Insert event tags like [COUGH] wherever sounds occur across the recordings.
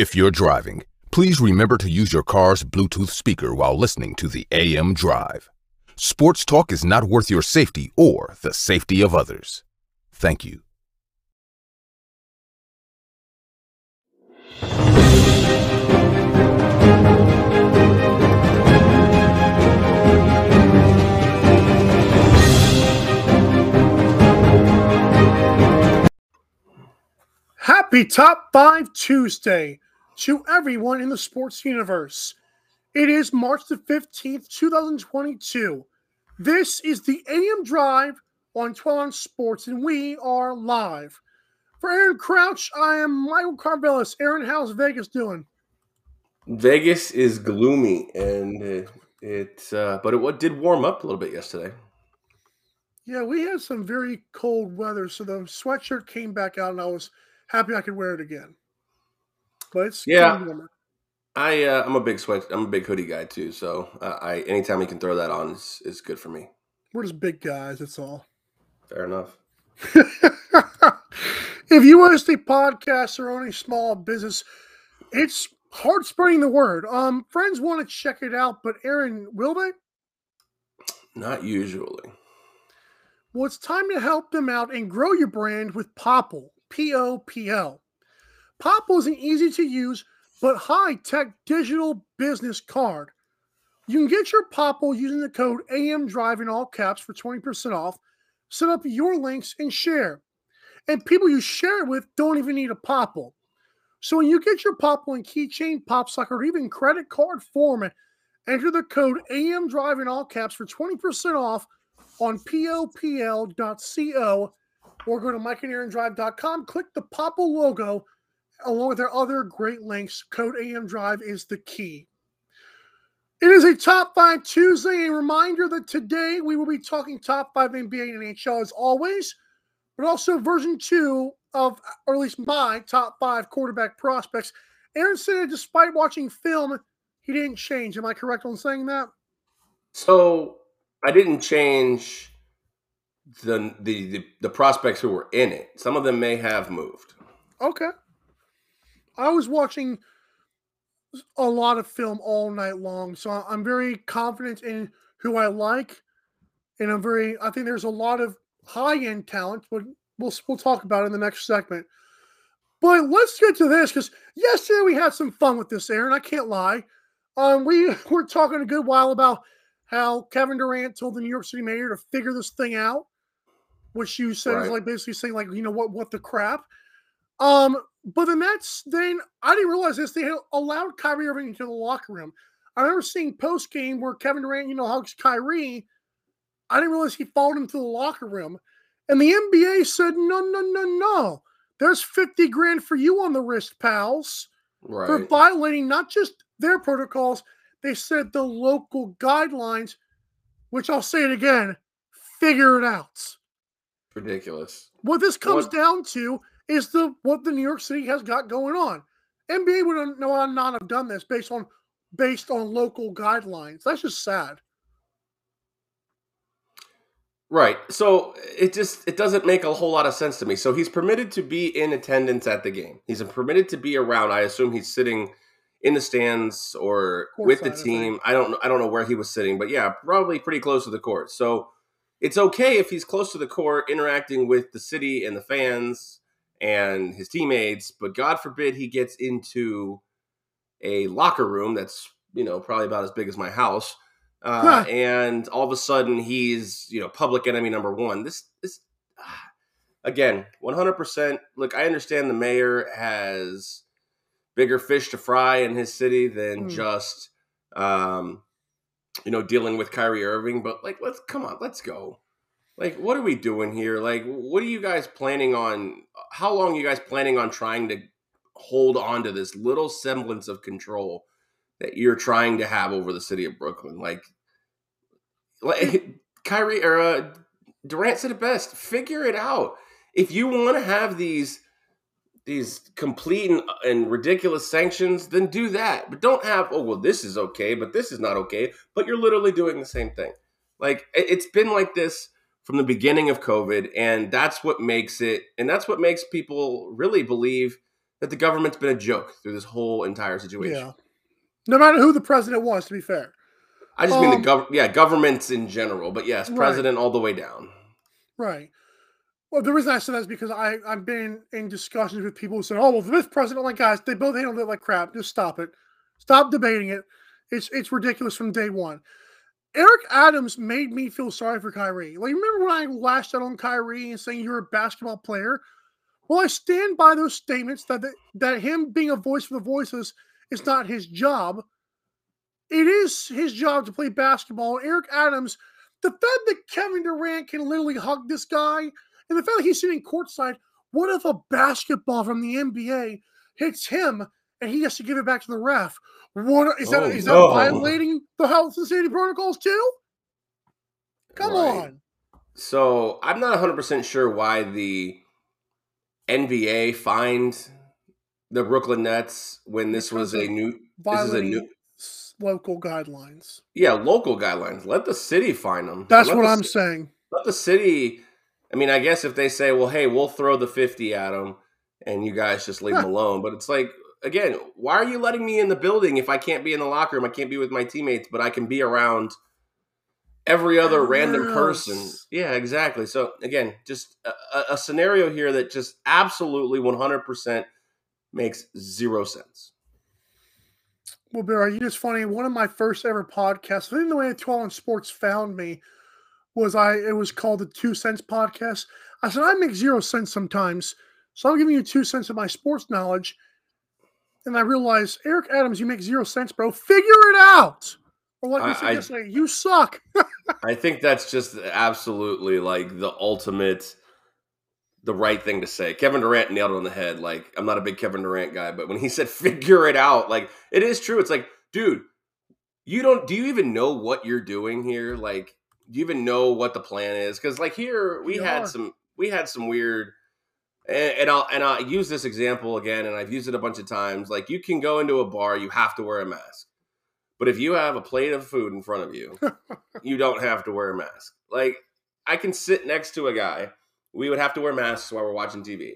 If you're driving, please remember to use your car's Bluetooth speaker while listening to the AM Drive. Sports talk is not worth your safety or the safety of others. Thank you. Happy Top 5 Tuesday to everyone in the sports universe. It is March the 15th, 2022. This is the AM Drive on 12 on Sports, and we are live. For Aaron Crouch, I am Michael Carvelis. Aaron, how's Vegas doing? Vegas is gloomy, and it's it uh, but it what did warm up a little bit yesterday. Yeah, we had some very cold weather, so the sweatshirt came back out, and I was – happy I could wear it again. But it's yeah. I uh, I'm a big sweat. I'm a big hoodie guy too. So uh, I anytime you can throw that on is is good for me. We're just big guys. That's all. Fair enough. [LAUGHS] if you want to stay podcast or own a small business, it's hard spreading the word. Um, friends want to check it out, but Aaron, will they? Not usually. Well, it's time to help them out and grow your brand with Popple. POPL. Popl is an easy to use but high tech digital business card. You can get your Popl using the code AM in all caps for 20% off. Set up your links and share. And people you share with don't even need a Popl. So when you get your Popl in keychain, pop or even credit card format, enter the code AM in all caps for 20% off on popl.co or go to mikeandaarondrive.com, click the Popl logo along with their other great links. Code AM Drive is the key. It is a top five Tuesday. A reminder that today we will be talking top five NBA and NHL as always, but also version two of, or at least my top five quarterback prospects. Aaron said, despite watching film, he didn't change. Am I correct on saying that? So I didn't change the, the the the prospects who were in it. Some of them may have moved. Okay. I was watching a lot of film all night long, so I'm very confident in who I like, and I'm very. I think there's a lot of high end talent, but we'll we'll talk about it in the next segment. But let's get to this because yesterday we had some fun with this, Aaron. I can't lie. Um, we [LAUGHS] were talking a good while about how Kevin Durant told the New York City mayor to figure this thing out which you said right. is like basically saying like you know what what the crap. Um, but the Nets then I didn't realize this they allowed Kyrie Irving into the locker room. I remember seeing post game where Kevin Durant you know hugs Kyrie. I didn't realize he followed him to the locker room, and the NBA said no no no no. There's fifty grand for you on the wrist, pals, right. for violating not just their protocols. They said the local guidelines, which I'll say it again, figure it out ridiculous. What this comes what? down to is the what the New York City has got going on. NBA would not have done this based on based on local guidelines. That's just sad. Right. So it just it doesn't make a whole lot of sense to me. So he's permitted to be in attendance at the game. He's permitted to be around. I assume he's sitting in the stands or with the team. I don't I don't know where he was sitting, but yeah, probably pretty close to the court. So it's okay if he's close to the court interacting with the city and the fans and his teammates, but God forbid he gets into a locker room that's, you know, probably about as big as my house. Uh, huh. And all of a sudden he's, you know, public enemy number one. This, this, ah, [SIGHS] again, 100%. Look, I understand the mayor has bigger fish to fry in his city than mm. just, um, you know, dealing with Kyrie Irving, but like, let's come on, let's go. Like, what are we doing here? Like, what are you guys planning on? How long are you guys planning on trying to hold on to this little semblance of control that you're trying to have over the city of Brooklyn? Like, like [LAUGHS] Kyrie or uh, Durant said it best: figure it out. If you want to have these these complete and, and, ridiculous sanctions, then do that. But don't have, oh, well, this is okay, but this is not okay. But you're literally doing the same thing. Like, it's been like this from the beginning of COVID. And that's what makes it, and that's what makes people really believe that the government's been a joke through this whole entire situation. Yeah. No matter who the president was, to be fair. I just um, mean the um, gov yeah, governments in general, but yes, president right. all the way down. Right. Well, the reason I said that is because I, I've been in discussions with people who said, oh, well, this president, like, guys, they both handled it like crap. Just stop it. Stop debating it. It's it's ridiculous from day one. Eric Adams made me feel sorry for Kyrie. Like, remember when I lashed out on Kyrie and saying you're a basketball player? Well, I stand by those statements that the, that him being a voice for the voices is not his job. It is his job to play basketball. Eric Adams, the fact that Kevin Durant can literally hug this guy, and the fact that he's sitting courtside, what if a basketball from the NBA hits him and he has to give it back to the ref? What is that? Oh, is that oh, no. violating the health and safety protocols too? Come right. on. So I'm not 100 percent sure why the NBA fined the Brooklyn Nets when this was a new. This is a new local guidelines. Yeah, local guidelines. Let the city find them. That's let what I'm saying. Let the city. I mean, I guess if they say, "Well, hey, we'll throw the fifty at them," and you guys just leave them alone, but it's like, again, why are you letting me in the building if I can't be in the locker room? I can't be with my teammates, but I can be around every other random person. Yeah, exactly. So again, just a, a scenario here that just absolutely 100% makes zero sense. Well, Barry, you just funny. One of my first ever podcasts, I think the way Twelve on Sports found me was I. It was called the Two Cents Podcast. I said I make zero sense sometimes, so I'm giving you two cents of my sports knowledge. And I realized, Eric Adams, you make zero sense, bro. Figure it out. Or like we said I, yesterday, you suck. [LAUGHS] I think that's just absolutely like the ultimate, the right thing to say. Kevin Durant nailed it on the head. Like, I'm not a big Kevin Durant guy, but when he [LAUGHS] said figure it out, like, it is true. It's like, dude, you don't, do you even know what you're doing here? Like, do you even know what the plan is? Because, like, here we had some, we had some weird, and, and I'll, and I'll use this example again, and I've used it a bunch of times. Like, you can go into a bar, you have to wear a mask but if you have a plate of food in front of you, [LAUGHS] you don't have to wear a mask. Like I can sit next to a guy. We would have to wear masks while we're watching TV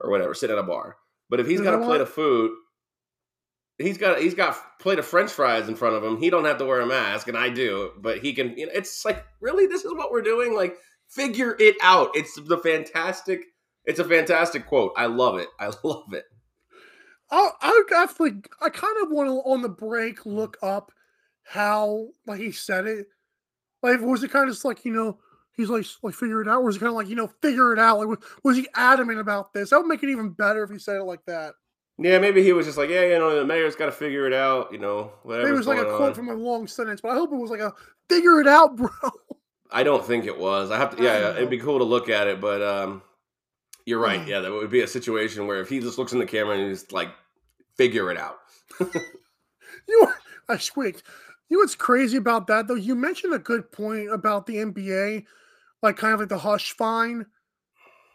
or whatever, sit at a bar. But if he's got a plate of food, he's got he's got a plate of French fries in front of him. He don't have to wear a mask, and I do. But he can. You know, it's like really, this is what we're doing. Like, figure it out. It's the fantastic. It's a fantastic quote. I love it. I [LAUGHS] love it. I I definitely I kind of want to on the break look up how like he said it. Like was it kind of just like you know he's like like figure it out, or was it kind of like you know figure it out? Like was, was he adamant about this? That would make it even better if he said it like that. Yeah, maybe he was just like, yeah, you know, the mayor's got to figure it out, you know, whatever. It was like a quote from a long sentence, but I hope it was like a figure it out, bro. I don't think it was. I have to, yeah, yeah it'd be cool to look at it, but um, you're right. Mm. Yeah, that would be a situation where if he just looks in the camera and he's like, figure it out. [LAUGHS] you, I squeaked. You know what's crazy about that though? You mentioned a good point about the NBA, like kind of like the hush fine.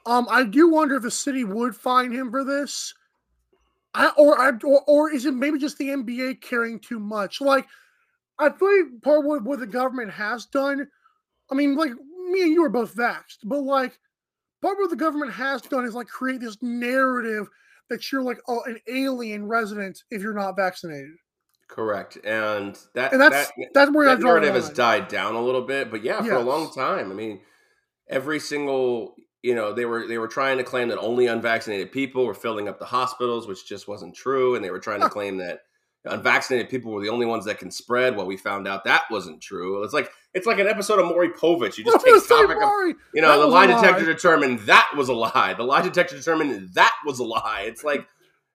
Um, I do wonder if the city would fine him for this. I, or, I, or or is it maybe just the NBA caring too much? Like, I think part of what, what the government has done. I mean, like me and you are both vaxxed, but like part of what the government has done is like create this narrative that you're like oh, an alien resident if you're not vaccinated. Correct, and that and that's that, that's where that narrative has died down a little bit. But yeah, for a long time, I mean, every single you know they were they were trying to claim that only unvaccinated people were filling up the hospitals, which just wasn't true, and they were trying to claim that unvaccinated people were the only ones that can spread. Well, we found out that wasn't true. It's like it's like an episode of Maury Povich. You just [LAUGHS] take topic of, you know, the lie detector determined that was a lie. The lie detector determined that was a lie. It's like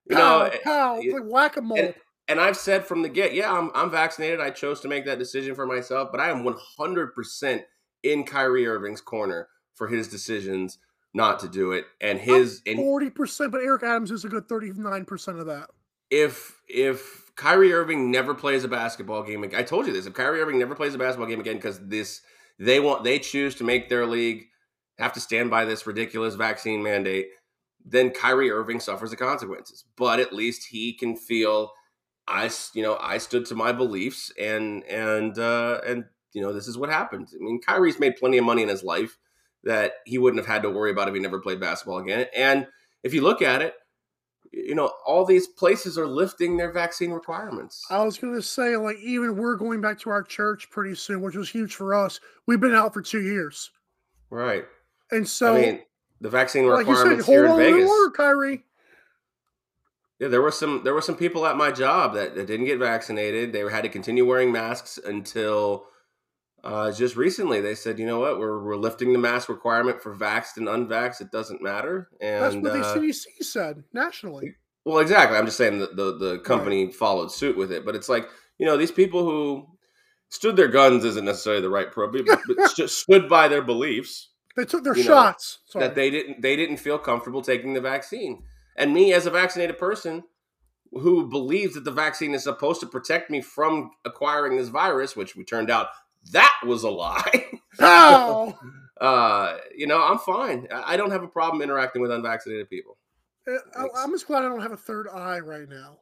you know, pow. Eh, it's eh, like whack a mole. And, and I've said from the get, yeah, I'm, I'm vaccinated. I chose to make that decision for myself, but I am 100% in Kyrie Irving's corner for his decisions not to do it. And his forty percent, but Eric Adams is a good thirty nine percent of that. If if Kyrie Irving never plays a basketball game. I told you this. If Kyrie Irving never plays a basketball game again because this they want they choose to make their league have to stand by this ridiculous vaccine mandate, then Kyrie Irving suffers the consequences. But at least he can feel I you know I stood to my beliefs and and uh, and you know this is what happened. I mean Kyrie's made plenty of money in his life that he wouldn't have had to worry about if he never played basketball again. And if you look at it, you know, all these places are lifting their vaccine requirements. I was going to say, like, even we're going back to our church pretty soon, which was huge for us. We've been out for two years. Right. And so, I mean, the vaccine like you requirements said, here in Vegas. order, Kyrie. Yeah, there were some there were some people at my job that, that didn't get vaccinated. They had to continue wearing masks until uh, just recently. They said, you know what, we're we're lifting the mask requirement for vaxxed and unvaxxed. It doesn't matter. And That's what the uh, CDC said nationally. Well, exactly. I'm just saying that the the company followed suit with it, but it's like you know these people who stood their guns isn't necessarily the right pro, but, but [LAUGHS] stood by their beliefs They took their you know, shots. That they didn't they didn't feel comfortable taking the vaccine. And me, as a vaccinated person who believes that the vaccine is supposed to protect me from acquiring this virus, which we turned out that was a lie. Pow! [LAUGHS] uh, you know, I'm fine. I don't have a problem interacting with unvaccinated people. Uh, I- I'm just glad I don't have a third eye right now.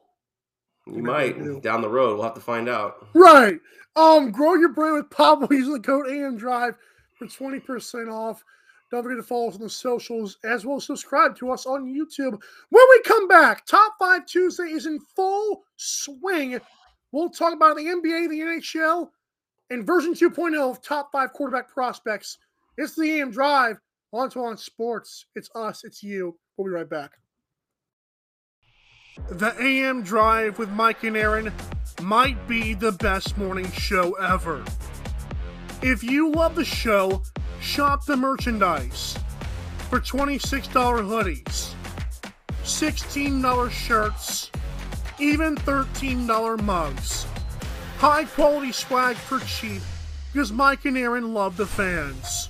You might do. down the road. We'll have to find out. Right. Um, grow your brand with Popl using the code AM Drive for 20% off. Don't forget to follow us on the socials as well as subscribe to us on YouTube. When we come back, Top 5 Tuesday is in full swing. We'll talk about the NBA, the NHL, and version 2.0 of Top 5 quarterback prospects. It's the AM Drive on to on sports. It's us, it's you. We'll be right back. The AM Drive with Mike and Aaron might be the best morning show ever. If you love the show, shop the merchandise for $26 hoodies, $16 shirts, even $13 mugs. High quality swag for cheap because Mike and Aaron love the fans.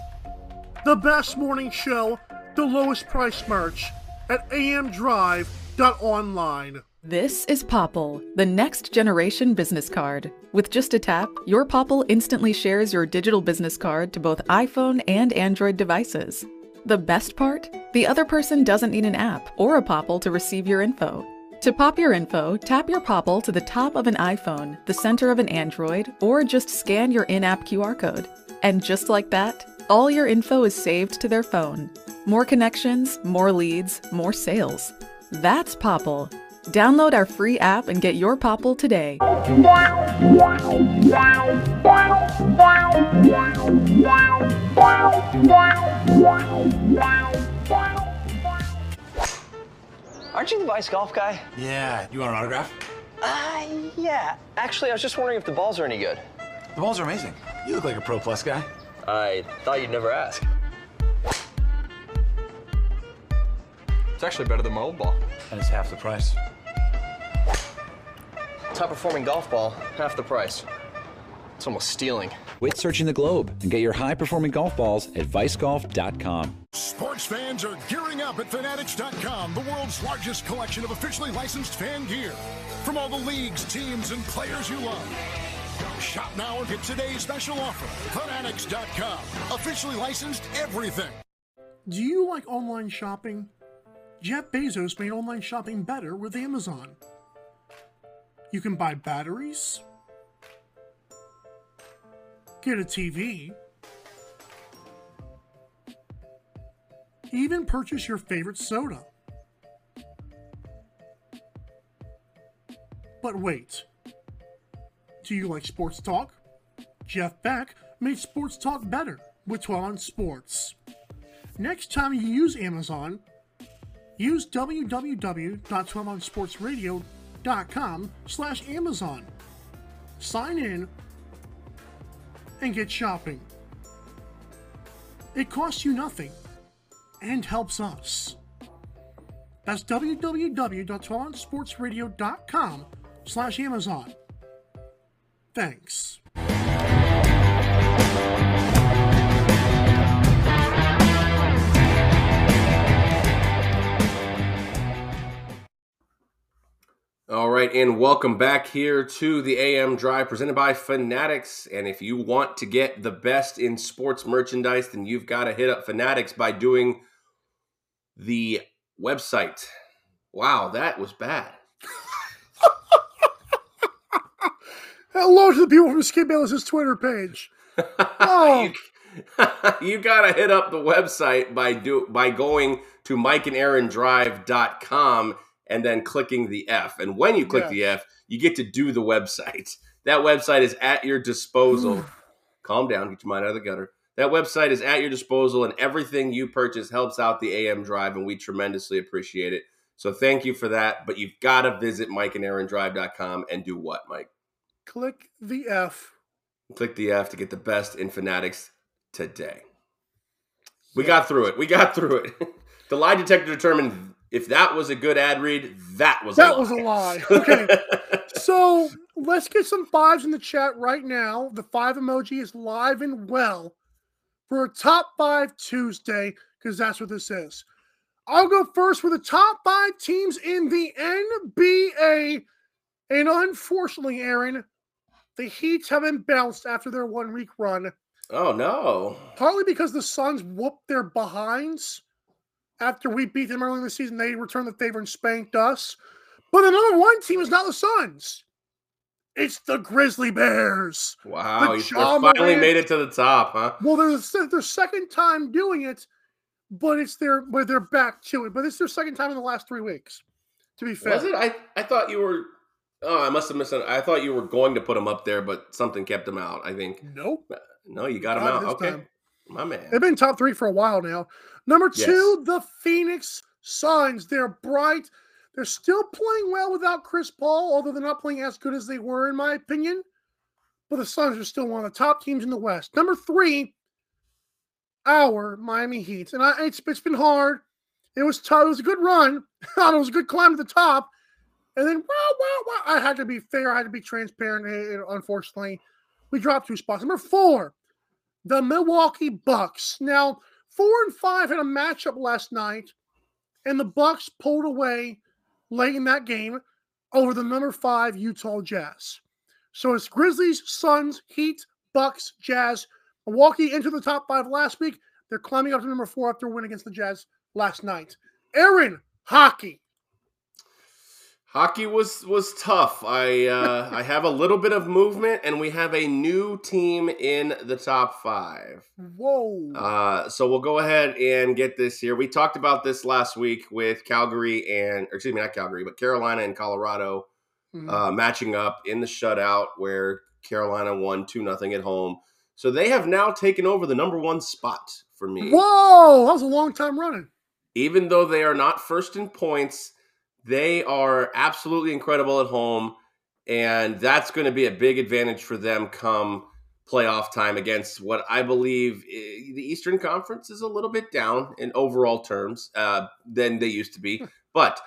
The best morning show, the lowest price merch at amdrive.online. This is Popl, the next generation business card. With just a tap, your Popl instantly shares your digital business card to both iPhone and Android devices. The best part? The other person doesn't need an app or a Popl to receive your info. To pop your info, tap your Popl to the top of an iPhone, the center of an Android, or just scan your in app QR code. And just like that, all your info is saved to their phone. More connections, more leads, more sales. That's Popl. Download our free app and get your Popl today. Aren't you the Vice Golf guy? Yeah, you want an autograph? Uh, yeah. Actually, I was just wondering if the balls are any good. The balls are amazing. You look like a Pro Plus guy. I thought you'd never ask. It's actually better than my old ball. And it's half the price. Top performing golf ball, half the price. It's almost stealing. Quit searching the globe and get your high performing golf balls at vicegolf.com. Sports fans are gearing up at Fanatics.com, the world's largest collection of officially licensed fan gear. From all the leagues, teams, and players you love. Shop now and get today's special offer. Fanatics.com, officially licensed everything. Do you like online shopping? Jeff Bezos made online shopping better with Amazon. You can buy batteries, get a TV, even purchase your favorite soda. But wait, do you like sports talk? Jeff Beck made sports talk better with 12 on Sports. Next time you use Amazon, use www.12onsportsradio.com slash Amazon. Sign in and get shopping. It costs you nothing and helps us. That's www.12onsportsradio.com slash Amazon. Thanks. All right, and welcome back here to the AM Drive presented by Fanatics. And if you want to get the best in sports merchandise, then you've got to hit up Fanatics by doing the website. Wow, that was bad. Hello to the people from Skip Bayless's Twitter page. [LAUGHS] Oh. [LAUGHS] you, you got to hit up the website by do by going to mikeandaarondrive.com and then clicking the F. And when you click Yes. the F, you get to do the website. That website is at your disposal. [SIGHS] Calm down, get your mind out of the gutter. That website is at your disposal, and everything you purchase helps out the AM Drive, and we tremendously appreciate it. So thank you for that. But you've got to visit MikeandAaronDrive.com and do what, Mike? Click the F. Click the F to get the best in Fanatics today. We got through it. We got through it. [LAUGHS] the lie detector determined if that was a good ad read, that was That a was a lie. [LAUGHS] Okay. So let's get some fives in the chat right now. The five emoji is live and well for a top five Tuesday because that's what this is. I'll go first with the top five teams in the NBA. And unfortunately, Aaron, the Heat haven't bounced after their one week run, oh no. partly because the Suns whooped their behinds after we beat them early in the season. They returned the favor and spanked us. But the number one team is not the Suns. It's the Grizzly Bears. Wow, The you finally made it to the top, huh? Well, they're the their second time doing it, but it's their but they're back to it. But it's their second time in the last three weeks. To be fair, Was it? I I thought you were. Oh, I must have missed. it. I thought you were going to put them up there, but something kept them out. I think. Nope. Uh, no, you got them out. Okay, time. my man. They've been top three for a while now. Number Yes. two, the Phoenix Suns. They're bright. They're still playing well without Chris Paul, although they're not playing as good as they were, in my opinion. But the Suns are still one of the top teams in the West. Number three, our Miami Heat. And I, it's, it's been hard. It was tough. It was a good run. [LAUGHS] it was a good climb to the top. And then, wow, wow, wow. I had to be fair. I had to be transparent. And unfortunately, we dropped two spots. Number four, the Milwaukee Bucks. Now, four and five had a matchup last night, and the Bucks pulled away late in that game over the number five Utah Jazz. So it's Grizzlies, Suns, Heat, Bucks, Jazz. Milwaukee into the top five last week. They're climbing up to number four after a win against the Jazz last night. Aaron, hockey. Hockey was was tough. I uh, I have a little bit of movement, and we have a new team in the top five. Whoa. Uh, so we'll go ahead and get this here. We talked about this last week with Calgary and, or excuse me, not Calgary, but Carolina and Colorado Mhm. uh, matching up in the shutout where Carolina won two nothing at home. So they have now taken over the number one spot for me. Whoa. That was a long time running. Even though they are not first in points, they are absolutely incredible at home, and that's going to be a big advantage for them come playoff time against what I believe eh, the Eastern Conference is a little bit down in overall terms uh, than they used to be. But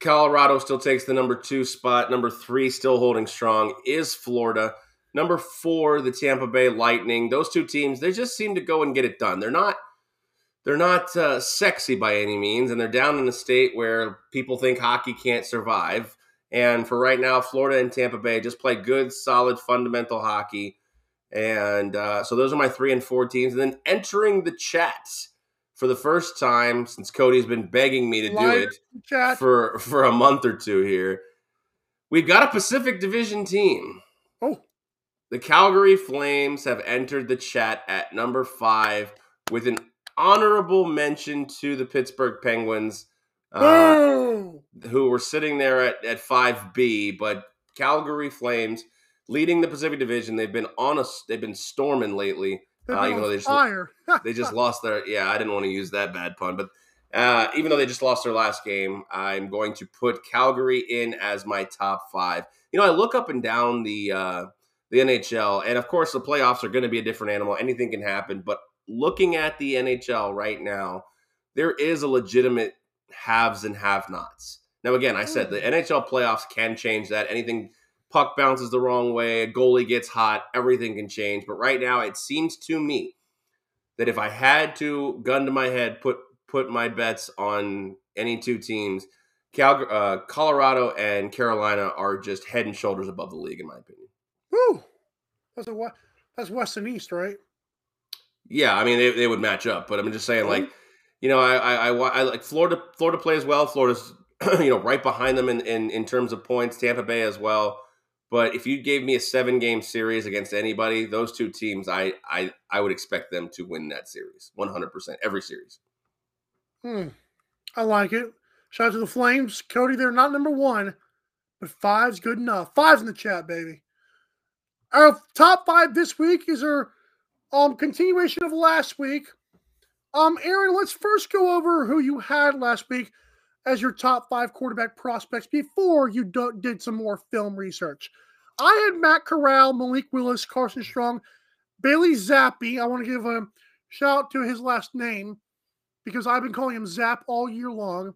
Colorado still takes the number two spot. Number three, still holding strong, is Florida. Number four, the Tampa Bay Lightning. Those two teams, they just seem to go and get it done. They're not they're not uh, sexy by any means, and they're down in a state where people think hockey can't survive. And for right now, Florida and Tampa Bay just play good, solid, fundamental hockey. And uh, so those are my three and four teams. And then entering the chat for the first time since Cody's been begging me to do it Chat. for for a month or two here. We've got a Pacific Division team. Oh. The Calgary Flames have entered the chat at number five with an honorable mention to the Pittsburgh Penguins, uh, who were sitting there at, at 5B. But Calgary Flames leading the Pacific Division. They've been on a they've been storming lately. Uh, even though they just- fire. They just [LAUGHS] lost their yeah. I didn't want to use that bad pun, but uh, even though they just lost their last game, I'm going to put Calgary in as my top five. You know, I look up and down the uh, the NHL, and of course, the playoffs are going to be a different animal. Anything can happen, but looking at the NHL right now, there is a legitimate haves and have-nots. Now, again, I said the NHL playoffs can change that. Anything puck bounces the wrong way, a goalie gets hot, everything can change. But right now, it seems to me that if I had to gun to my head put put my bets on any two teams, Cal- uh, Colorado and Carolina are just head and shoulders above the league in my opinion. Woo. That's a what? That's West and East, right? Yeah, I mean they, they would match up, but I'm just saying like Mhm. you know I I, I I like Florida Florida plays well. Florida's [CLEARS THROAT] you know right behind them in, in in terms of points. Tampa Bay as well. But if you gave me a seven game series against anybody, those two teams, I I I would expect them to win that series, 100 percent every series. Hmm. I like it. Shout out to the Flames. Cody, they're not number one, but five's good enough. Five's in the chat, baby. Our top five this week is our um continuation of last week. Um, Aaron, let's first go over who you had last week as your top five quarterback prospects before you do- did some more film research. I had Matt Corral, Malik Willis, Carson Strong, Bailey Zappe. I want to give a shout out to his last name because I've been calling him Zap all year long.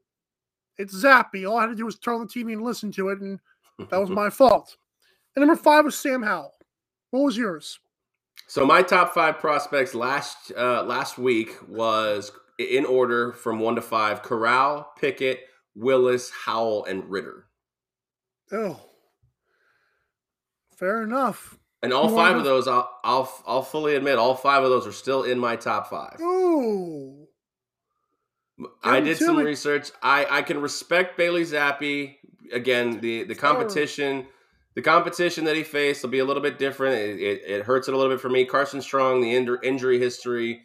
It's Zappe. All I had to do was turn on the TV and listen to it, and that was [LAUGHS] my fault. And number five was Sam Howell. What was yours? So my top five prospects last uh, last week was in order from one to five: Corral, Pickett, Willis, Howell, and Ridder. Oh, fair enough. And all You five wanna- of those, I'll, I'll I'll fully admit, all five of those are still in my top five. Oh, I did some research. I I can respect Bailey Zappe. Again, the the competition, the competition that he faced will be a little bit different. It, it, it hurts it a little bit for me. Carson Strong, the injur- injury history.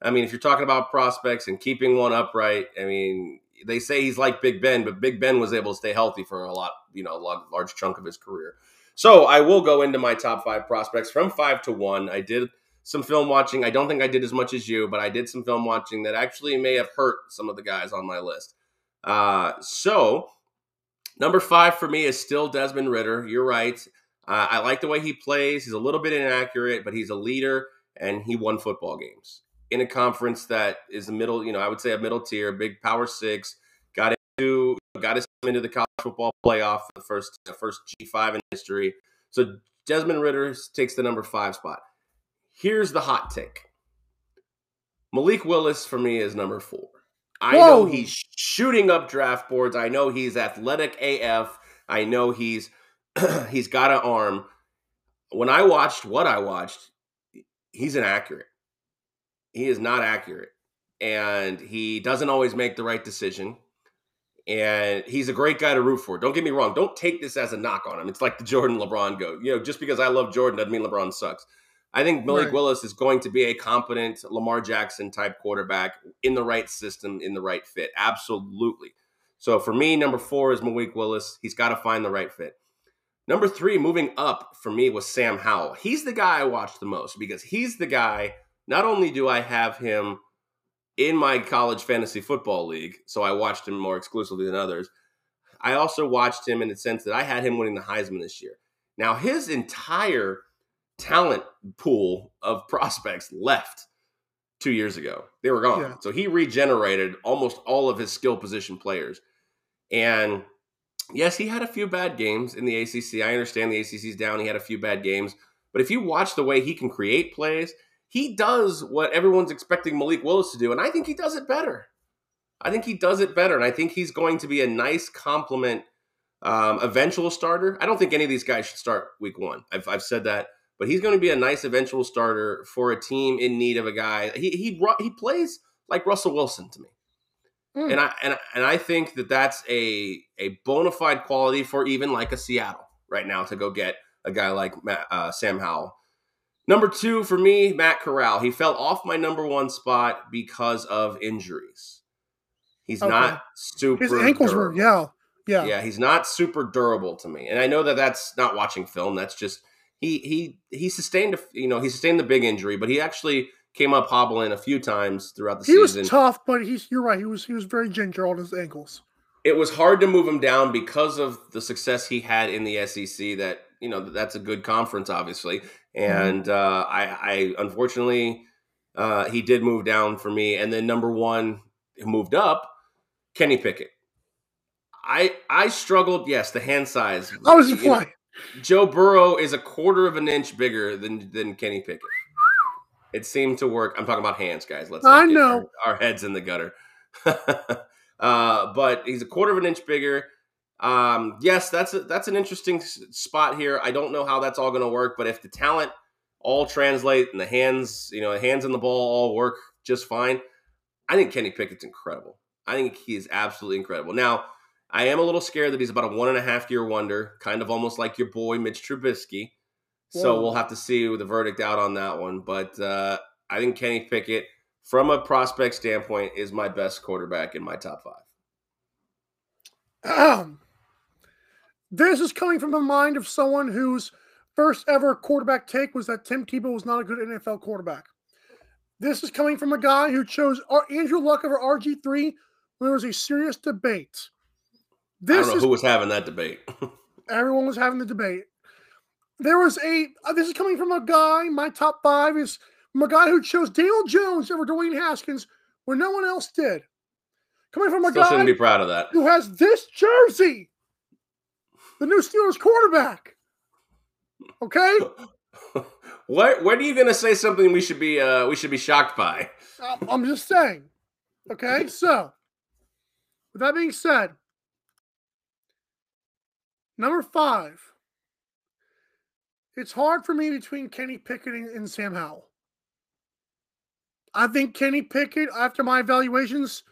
I mean, if you're talking about prospects and keeping one upright, I mean, they say he's like Big Ben, but Big Ben was able to stay healthy for a lot, you know, a large, large chunk of his career. So I will go into my top five prospects from five to one. I did some film watching. I don't think I did as much as you, but I did some film watching that actually may have hurt some of the guys on my list. Uh, so number five for me is still Desmond Ridder. You're right. Uh, I like the way he plays. He's a little bit inaccurate, but he's a leader, and he won football games in a conference that is a middle. You know, I would say a middle tier, big Power Six. Got into got us into the college football playoff for the first the first G five in history. So Desmond Ridder takes the number five spot. Here's the hot take. Malik Willis for me is number four. I know he's shooting up draft boards. I know he's athletic AF. I know he's [CLEARS THROAT] he's got an arm. When I watched what I watched, he's inaccurate. He is not accurate. And he doesn't always make the right decision. And he's a great guy to root for. Don't get me wrong. Don't take this as a knock on him. It's like the Jordan LeBron go. You know, just because I love Jordan doesn't mean LeBron sucks. I think Malik Right. Willis is going to be a competent Lamar Jackson type quarterback in the right system, in the right fit. Absolutely. So for me, number four is Malik Willis. He's got to find the right fit. Number three, moving up for me was Sam Howell. He's the guy I watched the most because he's the guy. Not only do I have him in my college fantasy football league, so I watched him more exclusively than others. I also watched him in the sense that I had him winning the Heisman this year. Now, his entire talent pool of prospects left two years ago. They were gone. Yeah. So he regenerated almost all of his skill position players. And yes, he had a few bad games in the ACC. I understand the ACC's down. He had a few bad games. But if you watch the way he can create plays, he does what everyone's expecting Malik Willis to do. And I think he does it better. I think he does it better. And I think he's going to be a nice complement, um, eventual starter. I don't think any of these guys should start week one. I've, I've said that. But he's going to be a nice eventual starter for a team in need of a guy. He, he, he plays like Russell Wilson to me. Hmm. And I and, and I think that that's a a bona fide quality for even like a Seattle right now to go get a guy like Matt, uh, Sam Howell. Number two for me, Matt Corral. He fell off my number one spot because of injuries. He's Okay. not super. his ankles were yeah, yeah. Yeah, he's not super durable to me, and I know that that's not watching film. That's just he he he sustained a, you know he sustained the big injury, but he actually came up hobbling a few times throughout the He was season. tough, but he's you're right. He was he was very ginger on his ankles. it was hard to move him down because of the success he had in the SEC. That you know that's a good conference, obviously, and uh, I, I unfortunately uh, he did move down for me. And then number one moved up, Kenny Pickett. I I struggled. Yes, the hand size. I was flying. Joe Burrow is a quarter of an inch bigger than than Kenny Pickett. It seemed to work. I'm talking about hands, guys. Let's I get know. our, our heads in the gutter. [LAUGHS] uh, but he's a quarter of an inch bigger. Um, yes, that's a, that's an interesting s- spot here. I don't know how that's all going to work, but if the talent all translate and the hands, you know, the hands and the ball all work just fine, I think Kenny Pickett's incredible. I think he is absolutely incredible. Now, I am a little scared that he's about a one and a half year wonder, kind of almost like your boy Mitch Trubisky. So we'll have to see the verdict out on that one. But uh, I think Kenny Pickett, from a prospect standpoint, is my best quarterback in my top five. Um, this is coming from the mind of someone whose first ever quarterback take was that Tim Tebow was not a good NFL quarterback. This is coming from a guy who chose Andrew Luck over RG3 when there was a serious debate. This I don't know is, who was having that debate. [LAUGHS] everyone was having the debate. There was a. Uh, this is coming from a guy. My top five is from a guy who chose Daniel Jones over Dwayne Haskins when no one else did. Coming from a Still guy shouldn't be proud of that. Who has this jersey? The new Steelers quarterback. Okay. [LAUGHS] what? When are you going to say something we should be? Uh, we should be shocked by? I'm just saying. Okay. [LAUGHS] So, with that being said, number five. It's hard for me between Kenny Pickett and Sam Howell. I think Kenny Pickett, after my evaluations,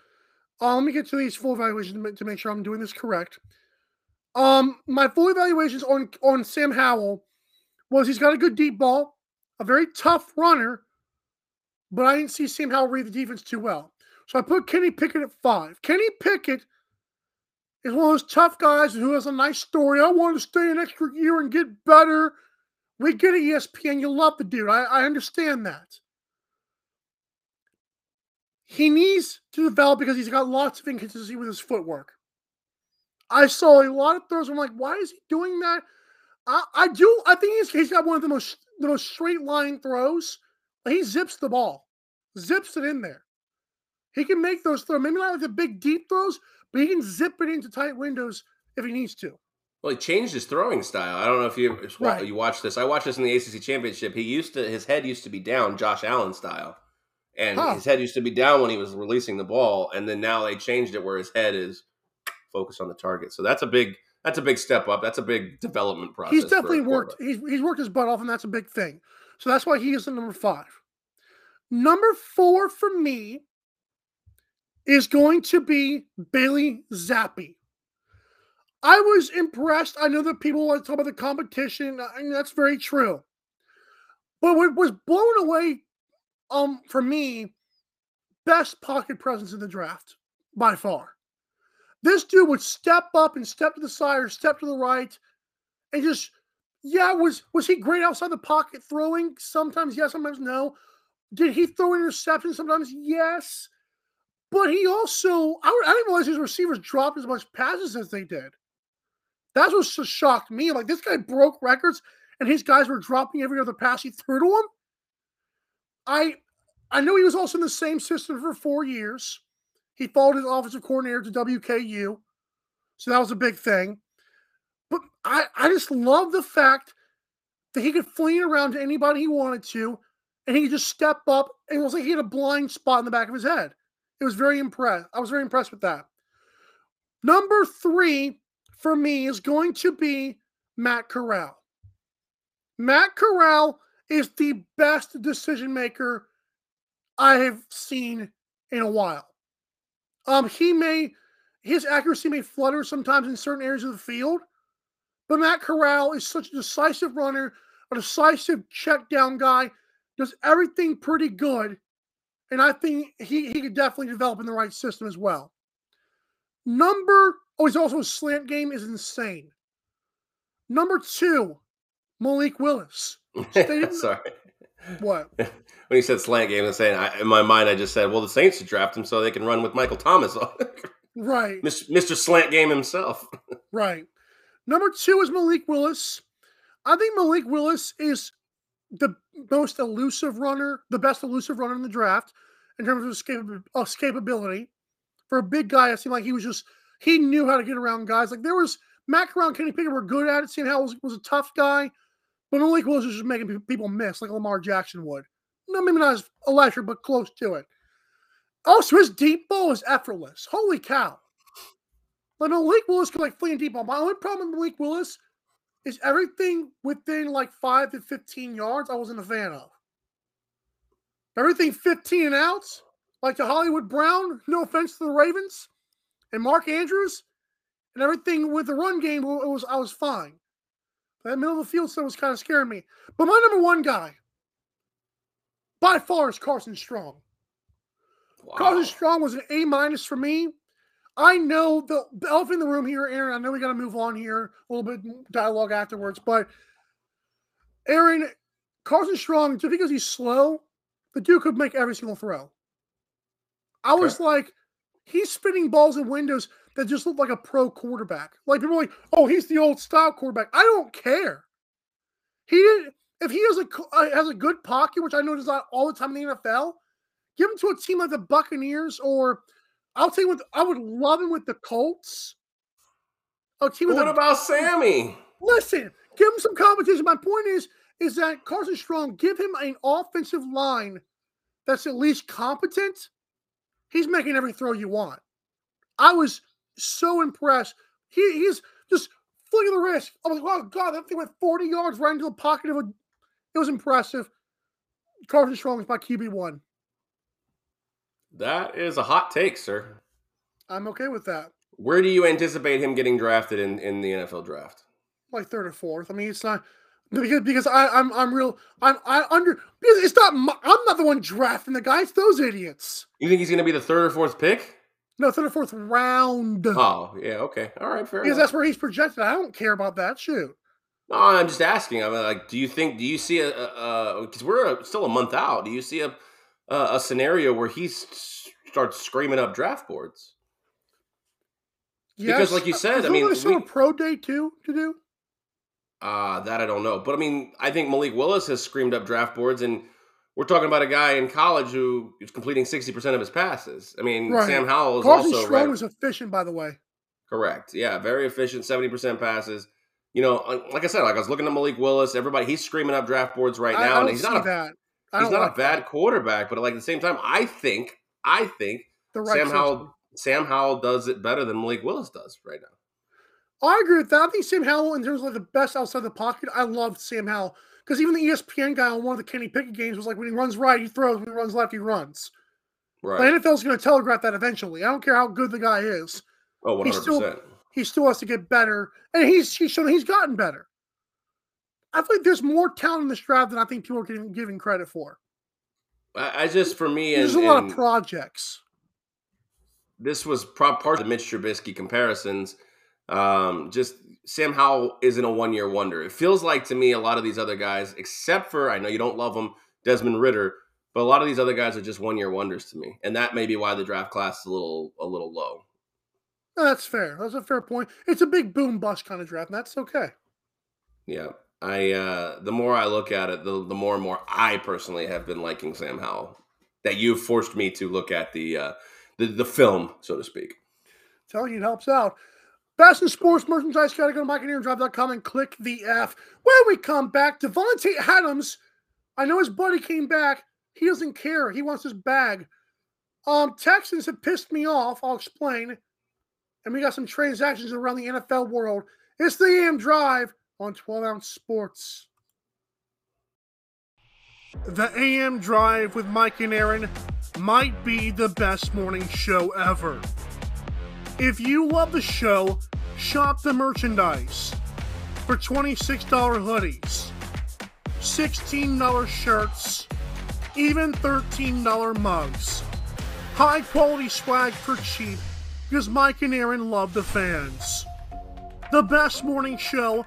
uh, let me get to these full evaluations to make sure I'm doing this correct. Um, my full evaluations on on Sam Howell was he's got a good deep ball, a very tough runner, but I didn't see Sam Howell read the defense too well. So I put Kenny Pickett at five. Kenny Pickett is one of those tough guys who has a nice story. I want to stay an extra year and get better. We get it, ESPN. You love the dude. I, I understand that. He needs to develop because he's got lots of inconsistency with his footwork. I saw a lot of throws. I'm like, why is he doing that? I, I do. I think he's, he's got one of the most the most straight line throws. He zips the ball, zips it in there. He can make those throws. Maybe not like the big deep throws, but he can zip it into tight windows if he needs to. Well, he changed his throwing style. I don't know if you right. you watched this. I watched this in the ACC championship. He used to his head used to be down, Josh Allen style, and huh. his head used to be down when he was releasing the ball. And then now they changed it where his head is focused on the target. So that's a big that's a big step up. That's a big development process. He's definitely worked. He's he's worked his butt off, and that's a big thing. So that's why he is the number five. Number four for me is going to be Bailey Zappe. I was impressed. I know that people want to talk about the competition, and that's very true. But what was blown away um for me, best pocket presence in the draft by far. This dude would step up and step to the side or step to the right and just yeah, was was he great outside the pocket throwing? Sometimes yes, sometimes no. Did he throw interceptions? Sometimes yes. But he also, I, I didn't realize his receivers dropped as much passes as they did. That's what shocked me. Like this guy broke records, and his guys were dropping every other pass he threw to him. I I know he was also in the same system for four years. He followed his offensive coordinator to WKU, so that was a big thing. But I I just love the fact that he could fling around to anybody he wanted to, and he could just step up. And it was like he had a blind spot in the back of his head. It was very impressed. I was very impressed with that. Number three for me is going to be Matt Corral. Matt Corral is the best decision maker I have seen in a while. Um, he may his accuracy may flutter sometimes in certain areas of the field, but Matt Corral is such a decisive runner, a decisive check down guy, does everything pretty good. And I think he, he could definitely develop in the right system as well. Number Oh, he's also a slant game is insane. Number two, Malik Willis. [LAUGHS] Sorry. What? [LAUGHS] when you said slant game, I'm saying I, in my mind, I just said, well, the Saints should draft him so they can run with Michael Thomas. [LAUGHS] right. Mr. Slant Game himself. right. Number two is Malik Willis. I think Malik Willis is the most elusive runner, the best elusive runner in the draft in terms of escape, escapability. For a big guy, it seemed like he was just he knew how to get around guys. Like there was Matt Corral Kenny Pickett were good at it. Sam Howell was, was a tough guy, but Malik Willis was just making people miss like Lamar Jackson would. No, maybe not as electric, but close to it. Also, his deep ball is effortless. Holy cow! Like Malik Willis can like fling deep ball. My only problem with Malik Willis is everything within like five to fifteen yards. I wasn't a fan of. Everything fifteen and outs, like the Hollywood Brown. No offense to the Ravens, and Mark Andrews and everything with the run game, it was I was fine. That middle of the field stuff was kind of scaring me. But my number one guy, by far, is Carson Strong. Wow. Carson Strong was an A minus for me. I know the, the elephant in the room here, Aaron. I know we got to move on here. A little bit dialogue afterwards, but Aaron Carson Strong, just because he's slow, the dude could make every single throw. I okay. was like, he's spinning balls in windows that just look like a pro quarterback. Like people are like, oh, he's the old style quarterback. I don't care. He didn't. If he has a uh, has a good pocket, which I know does not all the time in the NFL, give him to a team like the Buccaneers, or I'll tell you what, I would love him with the Colts. Team what about Sammy? Listen, give him some competition. My point is, is that Carson Strong, give him an offensive line that's at least competent. He's making every throw you want. I was so impressed. He, he's just flicking the wrist. I was like, oh God, that thing went 40 yards right into the pocket of a. It was impressive. Carson Strong is my QB1. That is a hot take, sir. I'm okay with that. Where do you anticipate him getting drafted in, in the NFL draft? Like third or fourth. I mean, it's not because because I, I'm I'm real I'm I under because it's not my, I'm not the one drafting the guy. It's those idiots. You think he's going to be the third or fourth pick? No, third or fourth round. Oh yeah, okay, all right, fair. Because enough. that's where he's projected. I don't care about that. Shoot. No, I'm just asking. I mean, like, do you think? Do you see a? Because we're still a month out. Do you see a a, a scenario where he starts screaming up draft boards? Yes. Because, like you said, I mean, we, a pro day too to do. Uh, that I don't know. But I mean, I think Malik Willis has screamed up draft boards, and we're talking about a guy in college who is completing 60% of his passes. I mean, right. Sam Howell is Carson also. Strong right. was efficient, by the way. Correct. Yeah, very efficient, 70% passes. You know, uh, like I said, like I was looking at Malik Willis, everybody, he's screaming up draft boards right now. I, and he's not a, that. He's not like a bad that. quarterback, but like at the same time, I think, I think right Sam Howell, Sam Howell does it better than Malik Willis does right now. I agree with that. I think Sam Howell, in terms of like the best outside the pocket, I love Sam Howell because even the ESPN guy on one of the Kenny Pickett games was like, when he runs right, he throws. When he runs left, he runs. Right. The NFL's going to telegraph that eventually. I don't care how good the guy is. Oh, 100%. He still, he still has to get better, and he's he's shown he's gotten better. I think there's more talent in this draft than I think people are giving, giving credit for. I, just, for me, there's and, a lot of projects. This was part of the Mitch Trubisky comparisons um, just Sam Howell isn't a one year wonder. It feels like to me a lot of these other guys, except for I know you don't love them, Desmond Ridder, but a lot of these other guys are just one year wonders to me, and that may be why the draft class is a little a little low. that's fair. That's a fair point. It's a big boom bust kind of draft, and that's okay. Yeah, I uh, the more I look at it, the the more and more I personally have been liking Sam Howell. That you've forced me to look at the uh, the, the film, so to speak. Telling you it helps out. Best in sports merchandise, got to go to MikeandAaronDrive.com and click the F. When we come back, Davante Adams, I know his buddy came back. He doesn't care. He wants his bag. Um, Texans have pissed me off. I'll explain. And we got some transactions around the NFL world. It's the AM Drive on 12 ounce sports. The AM Drive with Mike and Aaron might be the best morning show ever. If you love the show, shop the merchandise for $26 hoodies, $16 shirts, even $13 mugs. High quality swag for cheap because Mike and Aaron love the fans. The best morning show,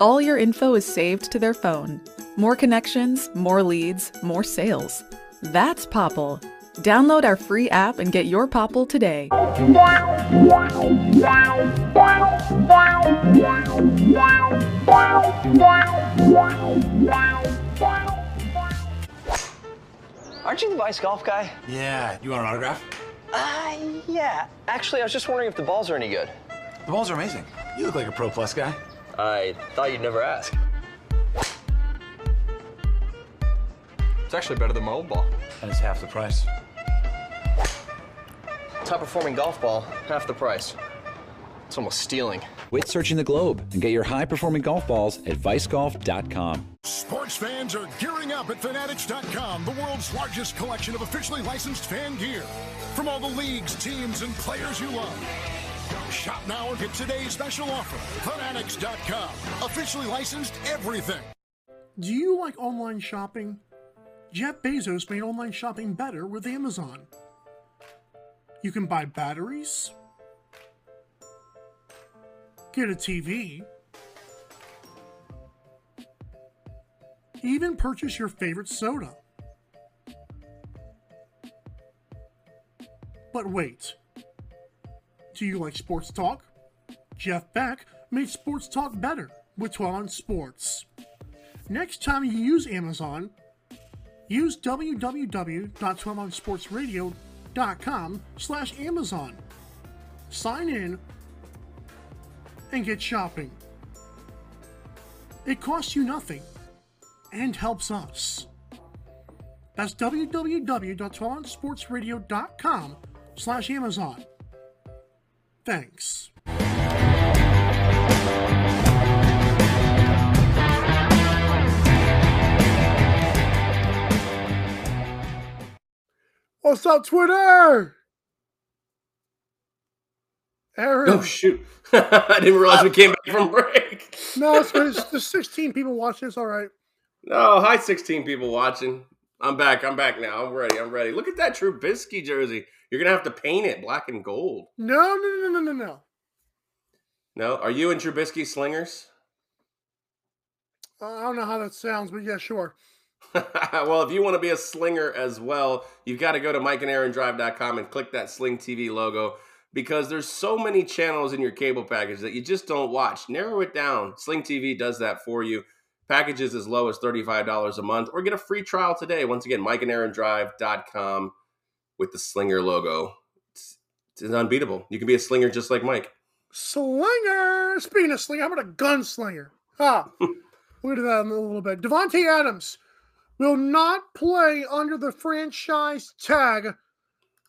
all your info is saved to their phone. More connections, more leads, more sales. That's Popl. Download our free app and get your Popl today. Aren't you the Vice Golf guy? Yeah. You want an autograph? Uh, yeah. Actually, I was just wondering if the balls are any good. The balls are amazing. You look like a Pro Plus guy. I thought you'd never ask. It's actually better than my old ball. And it's half the price. Top performing golf ball, half the price. It's almost stealing. Quit searching the globe and get your high performing golf balls at vicegolf.com. Sports fans are gearing up at Fanatics.com, the world's largest collection of officially licensed fan gear. From all the leagues, teams, and players you love. Shop now and get today's special offer. Fanatics.com, officially licensed everything. Do you like online shopping? Jeff Bezos made online shopping better with Amazon. You can buy batteries, get a TV, even purchase your favorite soda. But wait, do you like sports talk? Jeff Beck made sports talk better with 12 on Sports. Next time you use Amazon, use www.12onsportsradio.com slash Amazon. Sign in and get shopping. It costs you nothing and helps us. That's www.12onsportsradio.com slash Amazon. Thanks. What's up, Twitter? Aaron. Oh shoot! [LAUGHS] I didn't realize we came back from break. no, it's, it's there's [LAUGHS] 16 people watching. It's all right. No, hi, 16 people watching. I'm back. I'm back now. I'm ready. I'm ready. Look at that Trubisky jersey. You're gonna have to paint it black and gold. No, no, no, no, no, no. No, are you and Trubisky slingers? Uh, I don't know how that sounds, but yeah, sure. [LAUGHS] well, if you want to be a slinger as well, you've got to go to MikeandAaronDrive.com and click that Sling TV logo because there's so many channels in your cable package that you just don't watch. Narrow it down. Sling TV does that for you. Packages as low as $35 a month or get a free trial today. Once again, mike and aaron MikeandAaronDrive.com with the Slinger logo. It's, it's unbeatable. You can be a slinger just like Mike. Slinger! Speaking of slinger, how about a gunslinger? Ah, [LAUGHS] we'll get to that in a little bit. Davante Adams will not play under the franchise tag,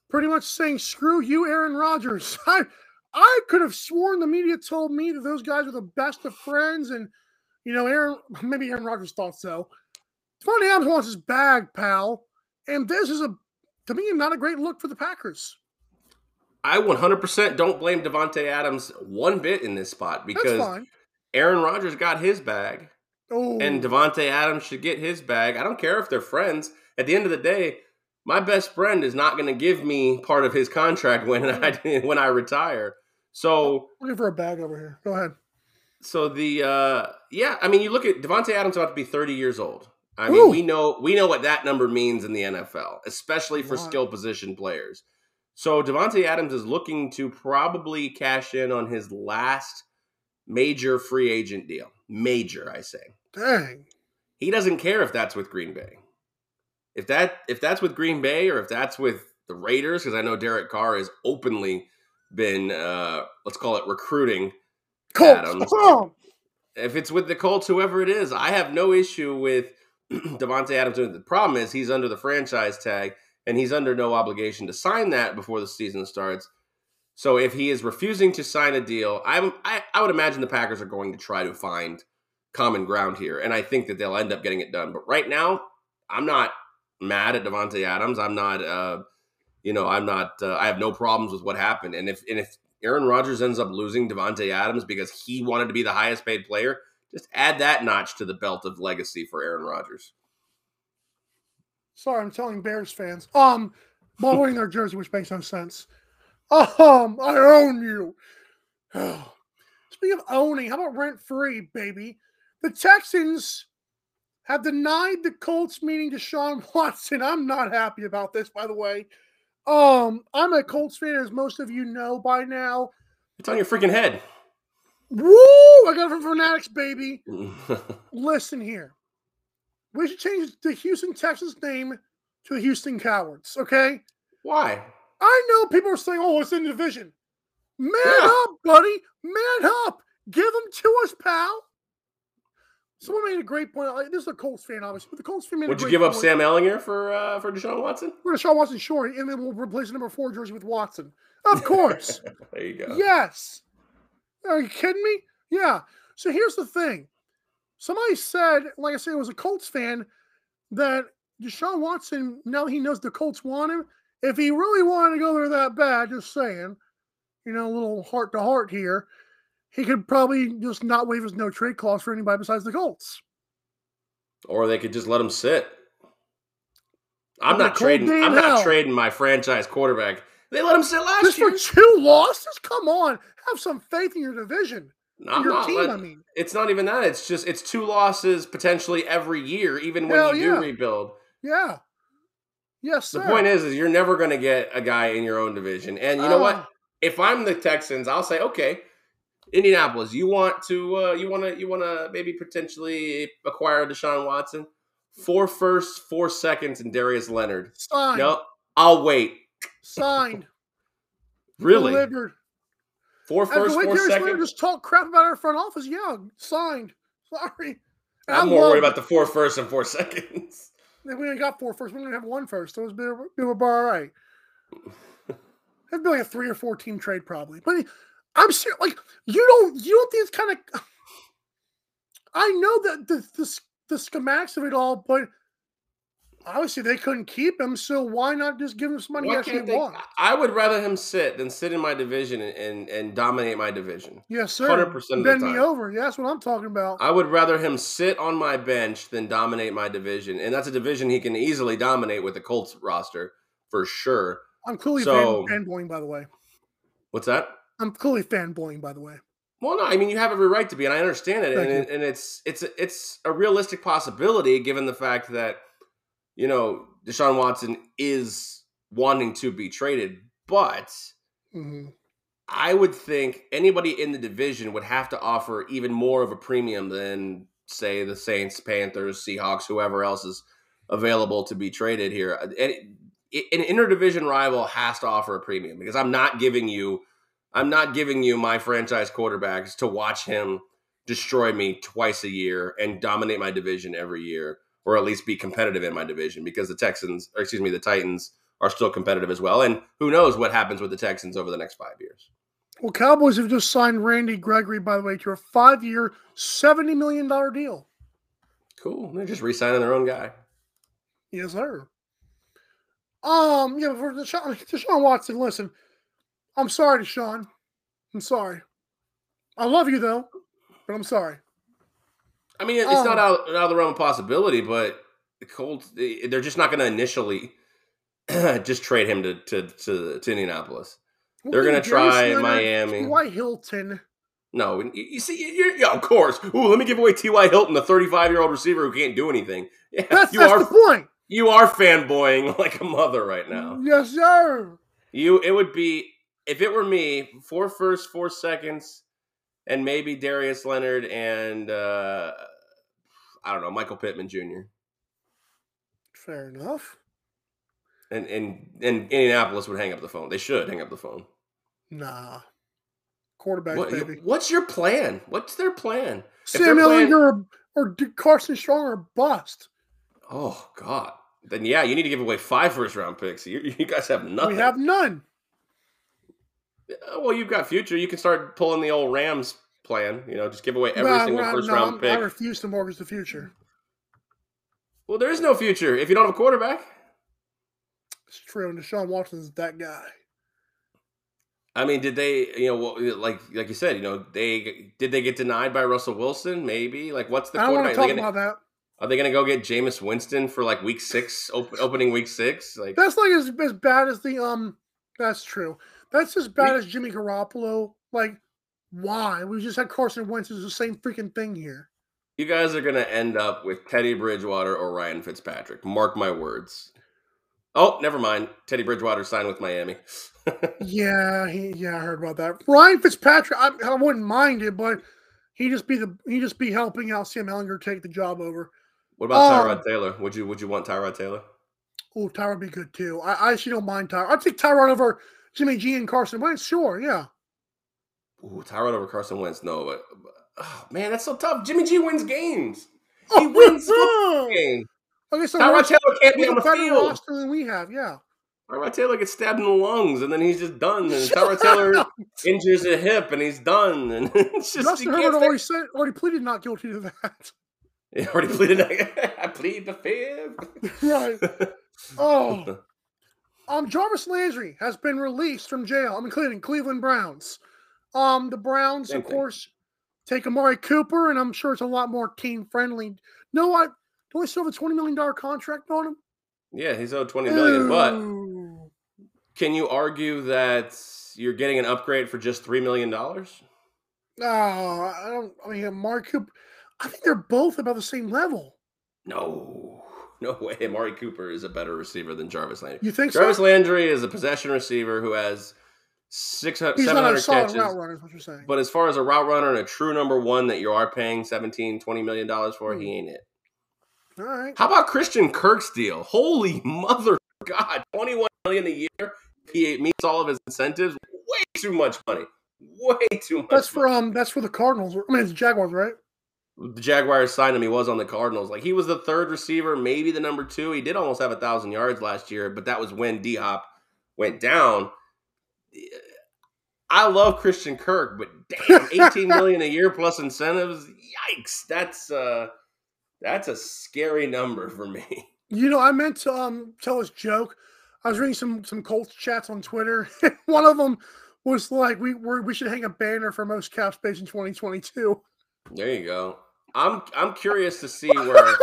pretty much saying, screw you, Aaron Rodgers. [LAUGHS] I, I could have sworn the media told me that those guys were the best of friends, and, you know, Aaron, [LAUGHS] maybe Aaron Rodgers thought so. Davante Adams wants his bag, pal. And this is a, to me, not a great look for the Packers. I 100% don't blame Davante Adams one bit in this spot because Aaron Rodgers got his bag. Oh. And Davante Adams should get his bag. I don't care if they're friends. At the end of the day, my best friend is not going to give me part of his contract when [LAUGHS] I when I retire. So looking for a bag over here. Go ahead. So the uh yeah, I mean you look at Davante Adams about to be 30 years old. I mean, Ooh. we know we know what that number means in the NFL, especially for wow. skill position players. So Davante Adams is looking to probably cash in on his last major free agent deal. Major, I say. Dang. He doesn't care if that's with Green Bay. If that if that's with Green Bay or if that's with the Raiders, because I know Derek Carr has openly been uh let's call it recruiting Colts. Adams. Oh. If it's with the Colts, whoever it is, I have no issue with [CLEARS THROAT] Davante Adams. The problem is he's under the franchise tag and he's under no obligation to sign that before the season starts. So if he is refusing to sign a deal, I'm, I, I would imagine the Packers are going to try to find common ground here, and I think that they'll end up getting it done. But right now, I'm not mad at Davante Adams. I'm not, uh, you know, I'm not. Uh, I have no problems with what happened. And if and if Aaron Rodgers ends up losing Davante Adams because he wanted to be the highest paid player, just add that notch to the belt of legacy for Aaron Rodgers. Sorry, I'm telling Bears fans. Um, wearing their jersey, which makes no sense. Um, I own you. [SIGHS] Speaking of owning, how about rent free, baby? The Texans have denied the Colts meeting Deshaun [LAUGHS] Watson. I'm not happy about this, by the way. Um, I'm a Colts fan, as most of you know by now. It's on your freaking head. Woo! I got it from Fanatics, baby. [LAUGHS] Listen here. We should change the Houston Texans name to Houston Cowards, okay? Why? I know people are saying, oh, it's in the division. Man yeah. up, buddy. Man up. Give them to us, pal. Someone made a great point. This is a Colts fan, obviously, but the Colts fan made Would you give up point. Sam Ehlinger for uh, for Deshaun Watson? For Deshaun Watson, sure, and then we'll replace the number four jersey with Watson. Of [LAUGHS] course. there you go. Yes. Are you kidding me? Yeah. So here's the thing. Somebody said, like I said, it was a Colts fan, that Deshaun Watson, now he knows the Colts want him. If he really wanted to go there that bad, just saying, you know, a little heart to heart here, he could probably just not waive his no trade clause for anybody besides the Colts. Or they could just let him sit. I'm not trading. I'm in not trading my franchise quarterback. They let him sit last Just year. Just for two losses? Come on. Have some faith in your division. No, in your not team, letting- I mean. It's not even that. It's just it's two losses potentially every year, even when Hell you yeah. do rebuild. Yeah. Yes, The sir. point is, is you're never going to get a guy in your own division. And you know what? Ah. If I'm the Texans, I'll say, okay, Indianapolis, you want to, uh, you want to, you want to maybe potentially acquire Deshaun Watson, four firsts, four seconds, and Darius Leonard. Signed. No, I'll wait. Signed. [LAUGHS] Really, Delivered. four firsts, four Darius Leonard seconds. just talk crap about our front office, yeah, signed. Sorry. And I'm I more worried about the four firsts and four [LAUGHS] seconds. If we only got four first, we only have one first. So it's been, been a, bar all right. [LAUGHS] It'd be like a three or four team trade probably. But I'm sure, Like you don't you don't think it's kind of. [SIGHS] I know that the, the the schematics of it all, but obviously they couldn't keep him. So why not just give him some money Why can't they- wants? I would rather him sit than sit in my division and, and, and dominate my division. Yes, sir. 100% of the Bend me over. Yeah, that's what I'm talking about. I would rather him sit on my bench than dominate my division. And that's a division he can easily dominate with the Colts roster for sure. I'm clearly So- fan, fanboying, by the way. What's that? I'm clearly fanboying, by the way. Well, no, I mean you have every right to be, and I understand it, Thank and, you. and it's it's it's a realistic possibility given the fact that you know Deshaun Watson is wanting to be traded, but hmm I would think anybody in the division would have to offer even more of a premium than, say, the Saints, Panthers, Seahawks, whoever else is available to be traded here. An an interdivision rival has to offer a premium because I'm not giving you, I'm not giving you my franchise quarterbacks to watch him destroy me twice a year and dominate my division every year, or at least be competitive in my division because the Texans, or excuse me, the Titans are still competitive as well. And who knows what happens with the Texans over the next five years. Well, Cowboys have just signed Randy Gregory, by the way, to a five-year, seventy million dollar deal. Cool. They're just re-signing their own guy. Yes, sir. Um, yeah, for Deshaun, Deshaun Watson, listen, I'm sorry, Deshaun. I'm sorry. I love you though, but I'm sorry. I mean, it's Oh. not out, out of the realm of possibility, but the Colts, they- they're just not going to initially [CLEARS THROAT] just trade him to, to, to, to Indianapolis. They're gonna try Leonard, Miami. T.Y. Hilton. No, and you, you see, you're, yeah, of course. Ooh, let me give away T.Y. Hilton, the 35 year old receiver who can't do anything. [LAUGHS] Yeah, That's, you that's are the point. you are fanboying [LAUGHS] like a mother right now. Yes, sir. You, it would be if it were me, four first, four seconds, and maybe Darius Leonard and uh, I don't know Michael Pittman Jr. Fair enough. and and and Indianapolis would hang up the phone. They should hang up the phone. Nah. quarterback What- baby. what's your plan? What's their plan? Sam Ehlinger or, or Carson Strong are bust. Oh God. Then yeah, you need to give away five first round picks. You, you guys have nothing. We have none. Well, you've got future. You can start pulling the old Rams plan. You know, just give away every Nah, single nah, first no, round pick. I refuse to mortgage the future. Well, there is no future if you don't have a quarterback. It's true. And Deshaun Watson's that guy. I mean, did they? You know, like like you said, you know, they did they get denied by Russell Wilson? Maybe. Like, what's the I don't want to Are they talk gonna- about that. Are they going to go get Jameis Winston for like week six, op- opening week six? Like, That's like as, as bad as the um. That's true. That's as bad We- as Jimmy Garoppolo. Like, why? We just had Carson Wentz. It's the same freaking thing here. you guys are going to end up with Teddy Bridgewater or Ryan Fitzpatrick. Mark my words. Oh, never mind. Teddy Bridgewater signed with Miami. [LAUGHS] Yeah, he, yeah, I heard about that. Ryan Fitzpatrick, I, I wouldn't mind it, but he just be the he just be helping out Sam Ehlinger take the job over. what about Um, Tyrod Taylor? Would you would you want Tyrod Taylor? Oh, Tyrod be good too. I, I actually don't mind Tyrod. I'd take Tyrod over Jimmy G and Carson Wentz. Sure, yeah. Ooh, Tyrod over Carson Wentz. No, but, but- oh, man, that's so tough. Jimmy G wins games. He Oh, wins games. Okay, so Tyrod Taylor can't be on the field. roster than we have. Yeah. Tyrod Taylor gets stabbed in the lungs, and then he's just done. And Tyrod Taylor injures a hip, and he's done. And [LAUGHS] it's just Justin Herbert already said, already pleaded not guilty to that. [LAUGHS] He already pleaded. [LAUGHS] I plead the fifth. right. Oh. Um, Jarvis Landry has been released from jail. I'm including Cleveland Browns. Um, the Browns, Same of thing. course, take Amari Cooper, and I'm sure it's a lot more team friendly. know what? Don't they still have a twenty million dollar contract on him? Yeah, he's owed twenty million. But can you argue that you're getting an upgrade for just three million dollars? no, I don't. I mean, Amari Cooper. I think they're both about the same level. No, [LAUGHS] no way. Amari Cooper is a better receiver than Jarvis Landry. You think Jarvis so? Landry is a possession receiver who has six hundred, He's seven not a solid catches. route runner, is what you're saying. But as far as a route runner and a true number one that you are paying 17, 20 million dollars for, he ain't it. All right. How about Christian Kirk's deal? Holy [LAUGHS] mother God, 21 million a year. He meets all of his incentives. Way too much money. Way too much. That's for money. um. That's for the Cardinals. I mean, it's the Jaguars, right? The Jaguars signed him. He was on the Cardinals. Like he was the third receiver, maybe the number two. He did almost have a thousand yards last year, but that was when D Hop went down. I love Christian Kirk, but damn, [LAUGHS] 18 million a year plus incentives. Yikes. That's uh that's a scary number for me. [LAUGHS] You know, I meant to um tell this joke. I was reading some some Colts chats on Twitter. [LAUGHS] One of them was like, "We we're, we should hang a banner for most cap space in 2022." There you go. I'm I'm curious to see [LAUGHS] where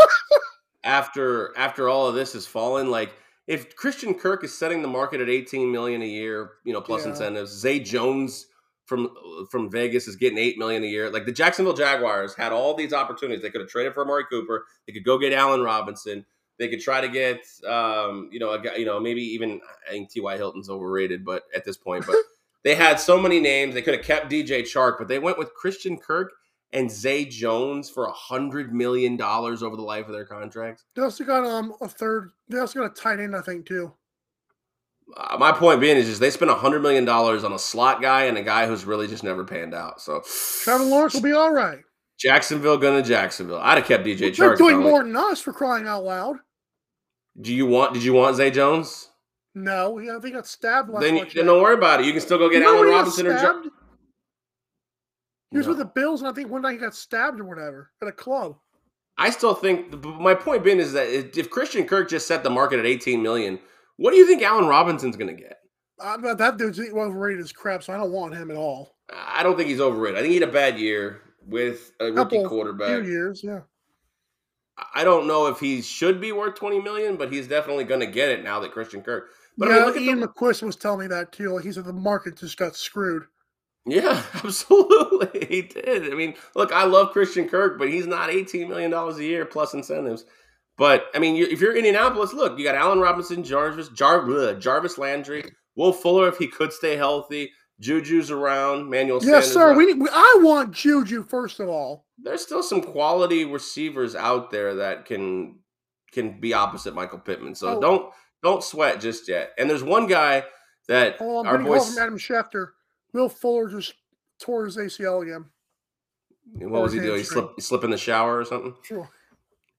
after after all of this has fallen, like if Christian Kirk is setting the market at 18 million a year, you know, plus Yeah. incentives, Zay Jones from from Vegas is getting 8 million a year. Like the Jacksonville Jaguars had all these opportunities. They could have traded for Amari Cooper, they could go get Allen Robinson, they could try to get um, you know, a guy, you know, maybe even I think T.Y. Hilton's overrated, but at this point, but [LAUGHS] they had so many names. They could have kept DJ Chark, but they went with Christian Kirk and Zay Jones for a hundred million dollars over the life of their contracts. They also got um a third. They also got a tight end, I think, too. Uh, my point being is just they spent a hundred million dollars on a slot guy and a guy who's really just never panned out. So Trevor Lawrence will be all right. Jacksonville gonna Jacksonville. I'd have kept DJ They're Chark. doing more than us for crying out loud. Do you want? Did you want Zay Jones? No, he, I think he got stabbed last Then, then don't worry about it. You can still go get Remember Allen when he got Robinson or. Jo-? He was No. with the Bills, and I think one night he got stabbed or whatever at a club. I still think my point being is that if Christian Kirk just set the market at 18 million, what do you think Allen Robinson's going to get? Uh, that dude's overrated as crap, so I don't want him at all. I don't think he's overrated. I think he had a bad year with a rookie Couple- Few quarterback. years, yeah. I don't know if he should be worth 20 million, but he's definitely going to get it now that Christian Kirk. But I yeah, mean, look at Ian the, McQuist was telling me that too. Like he said, the market just got screwed. Yeah, [LAUGHS] absolutely, he did. I mean, look, I love Christian Kirk, but he's not 18 million dollars a year plus incentives. But I mean, you, if you're Indianapolis, look, you got Allen Robinson, Jarvis, Jar, bleh, Jarvis Landry, Will Fuller if he could stay healthy. Juju's around, Manuel. Yes, Sanders sir. We, we I want Juju first of all. there's still some quality receivers out there that can can be opposite Michael Pittman. So Oh. don't don't sweat just yet. And there's one guy that Oh, I'm our getting a call boys. from Adam Schefter. Will Fuller just tore his ACL again. What was he doing? He hamstring. slip, he slip in the shower or something. Sure.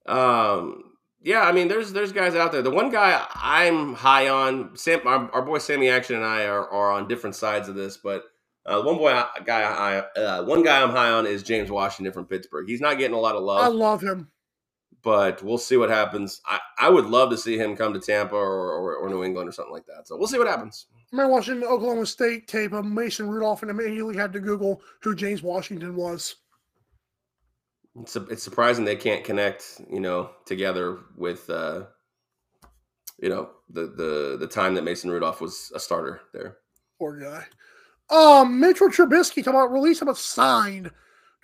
Um, yeah, I mean, there's there's guys out there. The one guy I'm high on, Sam, our, our boy Sammy Action and I are, are on different sides of this, but uh, one boy I- guy I uh, one guy I'm high on is James Washington from Pittsburgh. He's not getting a lot of love. I love him. but we'll see what happens. I, I would love to see him come to Tampa or, or, or New England or something like that. So we'll see what happens. I remember watching the Oklahoma State tape of Mason Rudolph and immediately had to Google who James Washington was. It's it's surprising they can't connect, you know, together with, uh, you know, the the the time that Mason Rudolph was a starter there. Poor guy. Um, Mitchell Trubisky, talking about release, how about signed.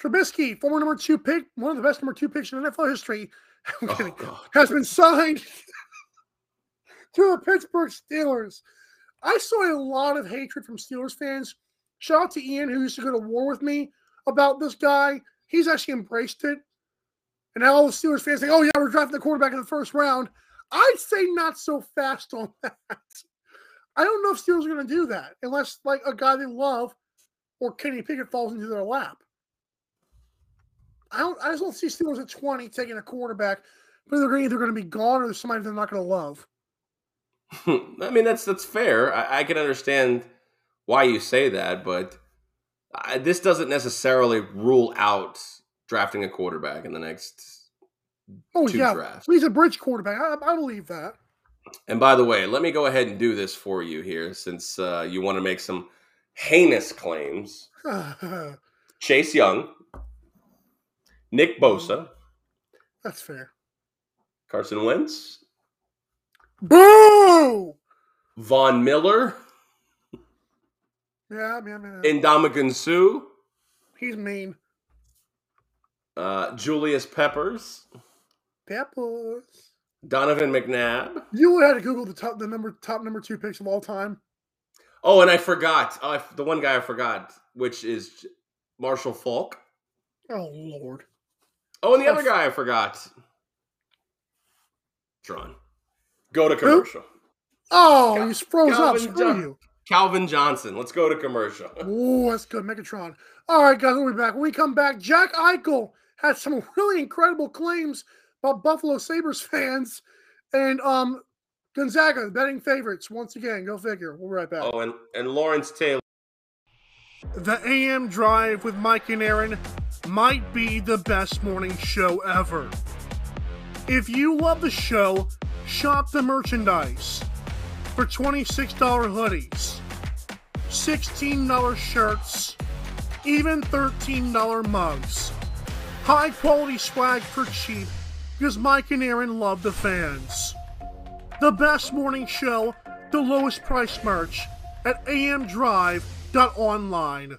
Trubisky, former number two pick, one of the best number two picks in NFL history, [LAUGHS] Oh has been signed [LAUGHS] to the Pittsburgh Steelers. I saw a lot of hatred from Steelers fans. Shout out to Ian, who used to go to war with me about this guy. He's actually embraced it. And now all the Steelers fans say, oh, yeah, we're drafting the quarterback in the first round. I'd say not so fast on [LAUGHS] that. I don't know if Steelers are going to do that unless, like, a guy they love or Kenny Pickett falls into their lap. I don't. I just don't see Steelers at twenty taking a quarterback, but they're either going to be gone or there's somebody they're not going to love. [LAUGHS] I mean, that's that's fair. I, I, can understand why you say that, but I, this doesn't necessarily rule out drafting a quarterback in the next. Oh yeah, drafts. he's a bridge quarterback. I, I, believe that. And by the way, let me go ahead and do this for you here, since uh, you want to make some heinous claims. [LAUGHS] Chase Young, Nick Bosa. That's fair. Carson Wentz. Boo! Von Miller. Yeah, yeah, yeah. Ndamukong Suh. He's mean. Uh, Julius Peppers. Peppers. Donovan McNabb. You had to Google the top, the number, top number two picks of all time. Oh, and I forgot. Oh, I, the one guy I forgot, which is Marshall Faulk. Oh Lord. Oh, and the other guy I forgot. Drawn. Go to commercial. Who? Oh, Cal- he's froze Calvin up. Screw jo- you. Calvin Johnson. Let's go to commercial. [LAUGHS] oh, that's good. Megatron. All right, guys, we'll be back. When we come back, Jack Eichel had some [LAUGHS] really incredible claims about Buffalo Sabres fans and um Gonzaga betting favorites once again. Go figure. We'll be right back. Oh, and, and Lawrence Taylor. The AM Drive with Mike and Aaron might be the best morning show ever. If you love the show, shop the merchandise for $26 hoodies, $16 shirts, even $13 mugs. High quality swag for cheap because Mike and Aaron love the fans. The best morning show, the lowest price merch at amdrive.online.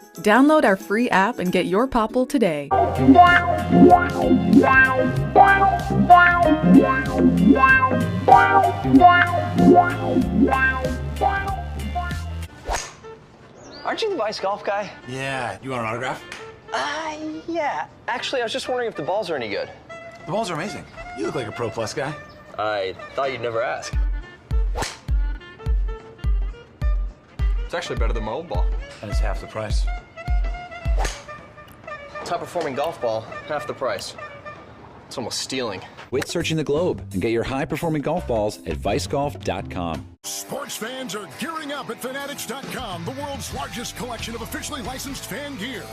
Download our free app and get your Popl today. Aren't you the Vice Golf guy? Yeah. You want an autograph? Uh, yeah. Actually, I was just wondering if the balls are any good. The balls are amazing. You look like a Pro Plus guy. I thought you'd never ask. It's actually better than my old ball. And it's half the price. Top performing golf ball, half the price. It's almost stealing. Quit searching the globe and get your high performing golf balls at vicegolf.com. Sports fans are gearing up at Fanatics.com, the world's largest collection of officially licensed fan gear.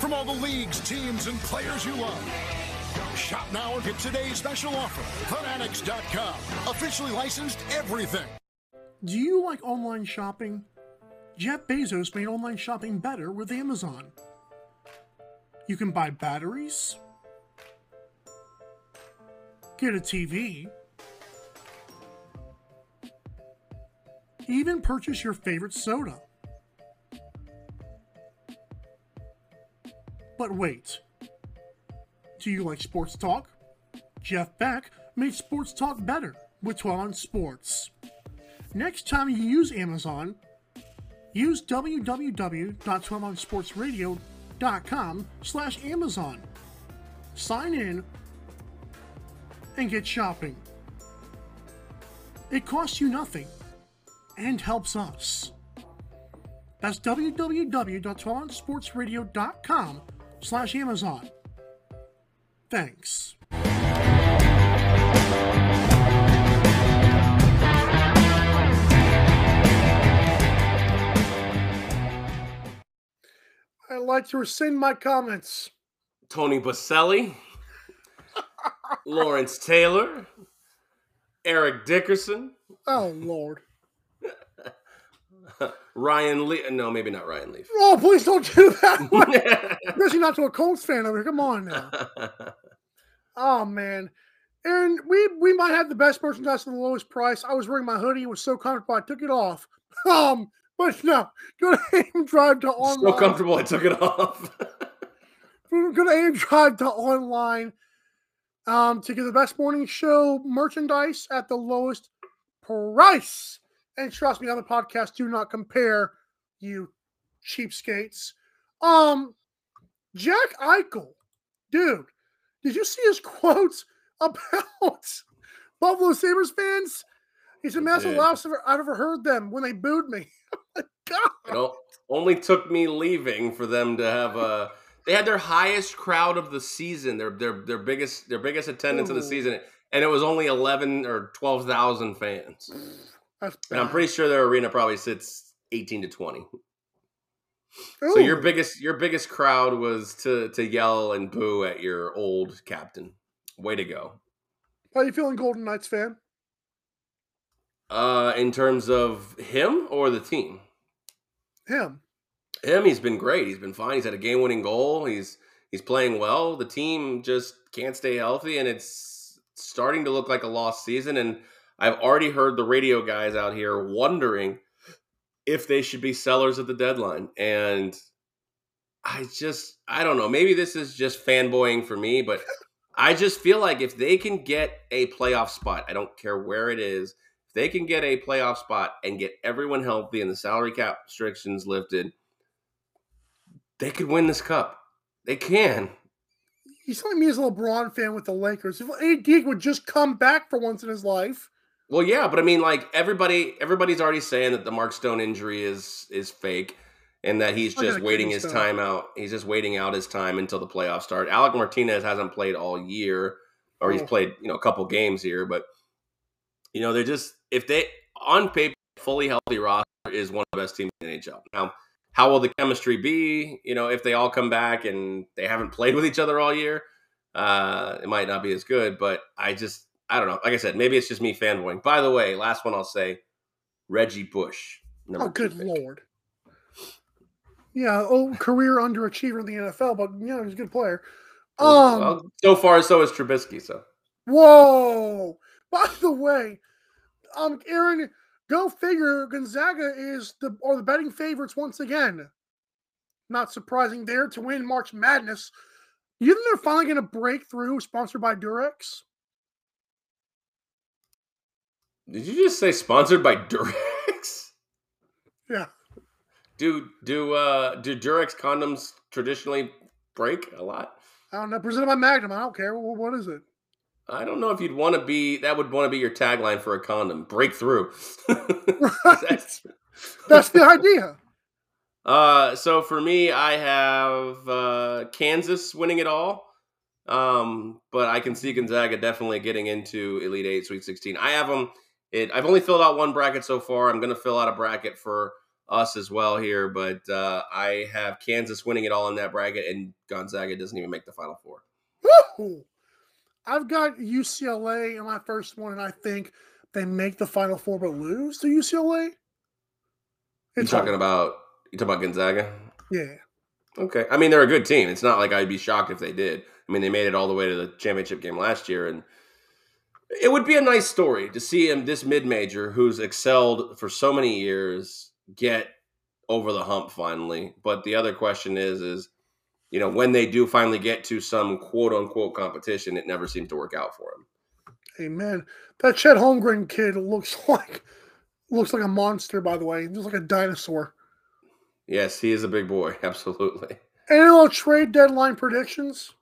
From all the leagues, teams, and players you love. Shop now and get today's special offer. Fanatics.com, officially licensed everything. Do you like online shopping? Jeff Bezos made online shopping better with Amazon. You can buy batteries, get a TV, even purchase your favorite soda. But wait, do you like sports talk? Jeff Beck made sports talk better with 12 on Sports. Next time you use Amazon, use www.12onsportsradio.com slash amazon Sign in and get shopping. It costs you nothing and helps us. That's www.12sportsradio.com slash Amazon. Thanks. I'd like to rescind my comments. Tony Boselli, [LAUGHS] Lawrence Taylor, Eric Dickerson. Oh Lord. [LAUGHS] Ryan Lee. No, maybe not Ryan Leaf. Oh, please don't do that. [LAUGHS] Especially not to a Colts fan over here. Come on now. oh man. Aaron, we we might have the best merchandise at the lowest price. I was wearing my hoodie, it was so comfortable, I took it off. Um, but no, go to AM Drive to online. So comfortable, I took it off. [LAUGHS] go to aim Drive to online um, to get the best morning show merchandise at the lowest price. And trust me, other podcasts do not compare you cheapskates. Um, Jack Eichel, dude, did you see his [LAUGHS] quotes about [LAUGHS] Buffalo Sabres fans? He said, "That's the last I've ever heard them when they booed me." God, It only took me leaving for them to have a. They had their highest crowd of the season, their their their biggest their biggest attendance of the season, and it was only eleven or twelve thousand fans. And I'm pretty sure their arena probably sits eighteen to twenty. So your biggest your biggest crowd was to to yell and boo at your old captain. Way to go. How you feeling, Golden Knights fan? Uh, in terms of him or the team, Him. him he's been great. He's been fine. He's had a game winning goal. He's he's playing well. The team just can't stay healthy, and it's starting to look like a lost season. And I've already heard the radio guys out here wondering if they should be sellers at the deadline. And I just I don't know. Maybe this is just fanboying for me, but I just feel like if they can get a playoff spot, I don't care where it is, they can get a playoff spot and get everyone healthy and the salary cap restrictions lifted, they could win this cup. They can. He's telling me he's a LeBron fan with the Lakers. If AD would just come back for once in his life, Well, yeah, but I mean, like everybody, everybody's already saying that the Mark Stone injury is is fake, and that he's oh, just waiting his time out. He's just waiting out his time until the playoffs start. Alec Martinez hasn't played all year, or he's Oh. played you know a couple games here, but you know they're just if they on paper fully healthy roster is one of the best teams in the NHL. Now, how will the chemistry be? You know, if they all come back and they haven't played with each other all year, uh, it might not be as good. But I just I don't know. Like I said, maybe it's just me fanboying. By the way, last one I'll say, Reggie Bush. oh good pick. lord. Yeah, oh career underachiever in the NFL, but you know, he's a good player. Um well, so far so is Trubisky. So Whoa! By the way, um, Aaron, go figure. Gonzaga is the or the betting favorites once again. Not surprising there to win March Madness. You think they're finally going to break through? Sponsored by Durex. did you just say sponsored by Durex? [LAUGHS] Yeah. Do do uh do Durex condoms traditionally break a lot? I don't know. Presented by Magnum. I don't care. What is it? I don't know if you'd want to be that would want to be your tagline for a condom. Breakthrough. [LAUGHS] [LAUGHS] That's- That's the idea. Uh, so for me, I have uh, Kansas winning it all. Um, but I can see Gonzaga definitely getting into Elite Eight, Sweet Sixteen. I have them. It. I've only filled out one bracket so far. I'm going to fill out a bracket for us as well here, but uh, I have Kansas winning it all in that bracket, and Gonzaga doesn't even make the Final Four. Woo! I've got UCLA in my first one, and I think they make the Final Four but lose to UCLA. You It's talking hard. about you talking about Gonzaga? yeah. Okay. I mean, they're a good team. It's not like I'd be shocked if they did. I mean, they made it all the way to the championship game last year, and it would be a nice story to see him, this mid major who's excelled for so many years, get over the hump finally. But the other question is, is you know, when they do finally get to some quote unquote competition, it never seems to work out for them. Amen. That Chet Holmgren kid looks [LAUGHS] like looks like a monster. By the way, he looks like a dinosaur. Yes, he is a big boy. [LAUGHS] Absolutely. Any little trade deadline predictions?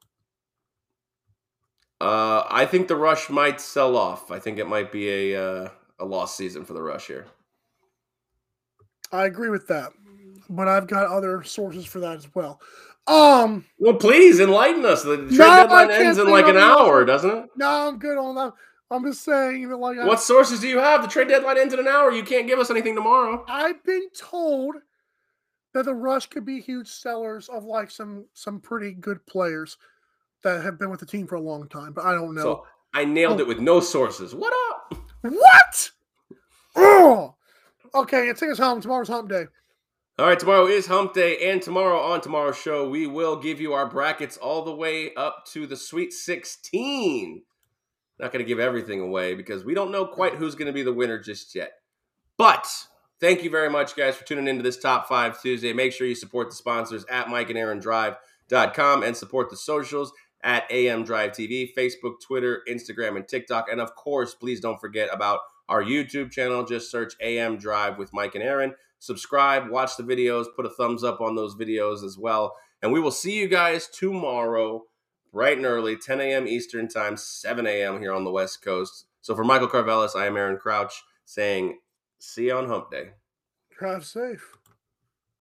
Uh, I think the rush might sell off. I think it might be a uh, a lost season for the rush here. I agree with that, but I've got other sources for that as well. Um, Well, please enlighten us. The trade No, deadline ends in like an hour, doesn't it? no, I'm good on that. I'm just saying that, like, I- What sources do you have? The trade deadline ends in an hour. You can't give us anything tomorrow. I've been told that the Rush could be huge sellers of like some some pretty good players that have been with the team for a long time, but I don't know. So I nailed Oh. it with no sources. What up? what? Oh, okay. Take us home. Tomorrow's hump day. All right, tomorrow is hump day, and tomorrow on tomorrow's show, we will give you our brackets all the way up to the Sweet 16. Not going to give everything away because we don't know quite who's going to be the winner just yet. But thank you very much, guys, for tuning into this Top 5 Tuesday. Make sure you support the sponsors at Mike and Aaron MikeandAaronDrive.com and support the socials at AM Drive TV, Facebook, Twitter, Instagram, and TikTok. And of course, please don't forget about our YouTube channel. Just search AM Drive with Mike and Aaron. Subscribe, watch the videos, put a thumbs up on those videos as well. And we will see you guys tomorrow, bright and early, 10 a.m. Eastern Time, 7 a.m. here on the West Coast. So for Michael Carvelis, I am Aaron Crouch saying, see you on Hump Day. Drive safe.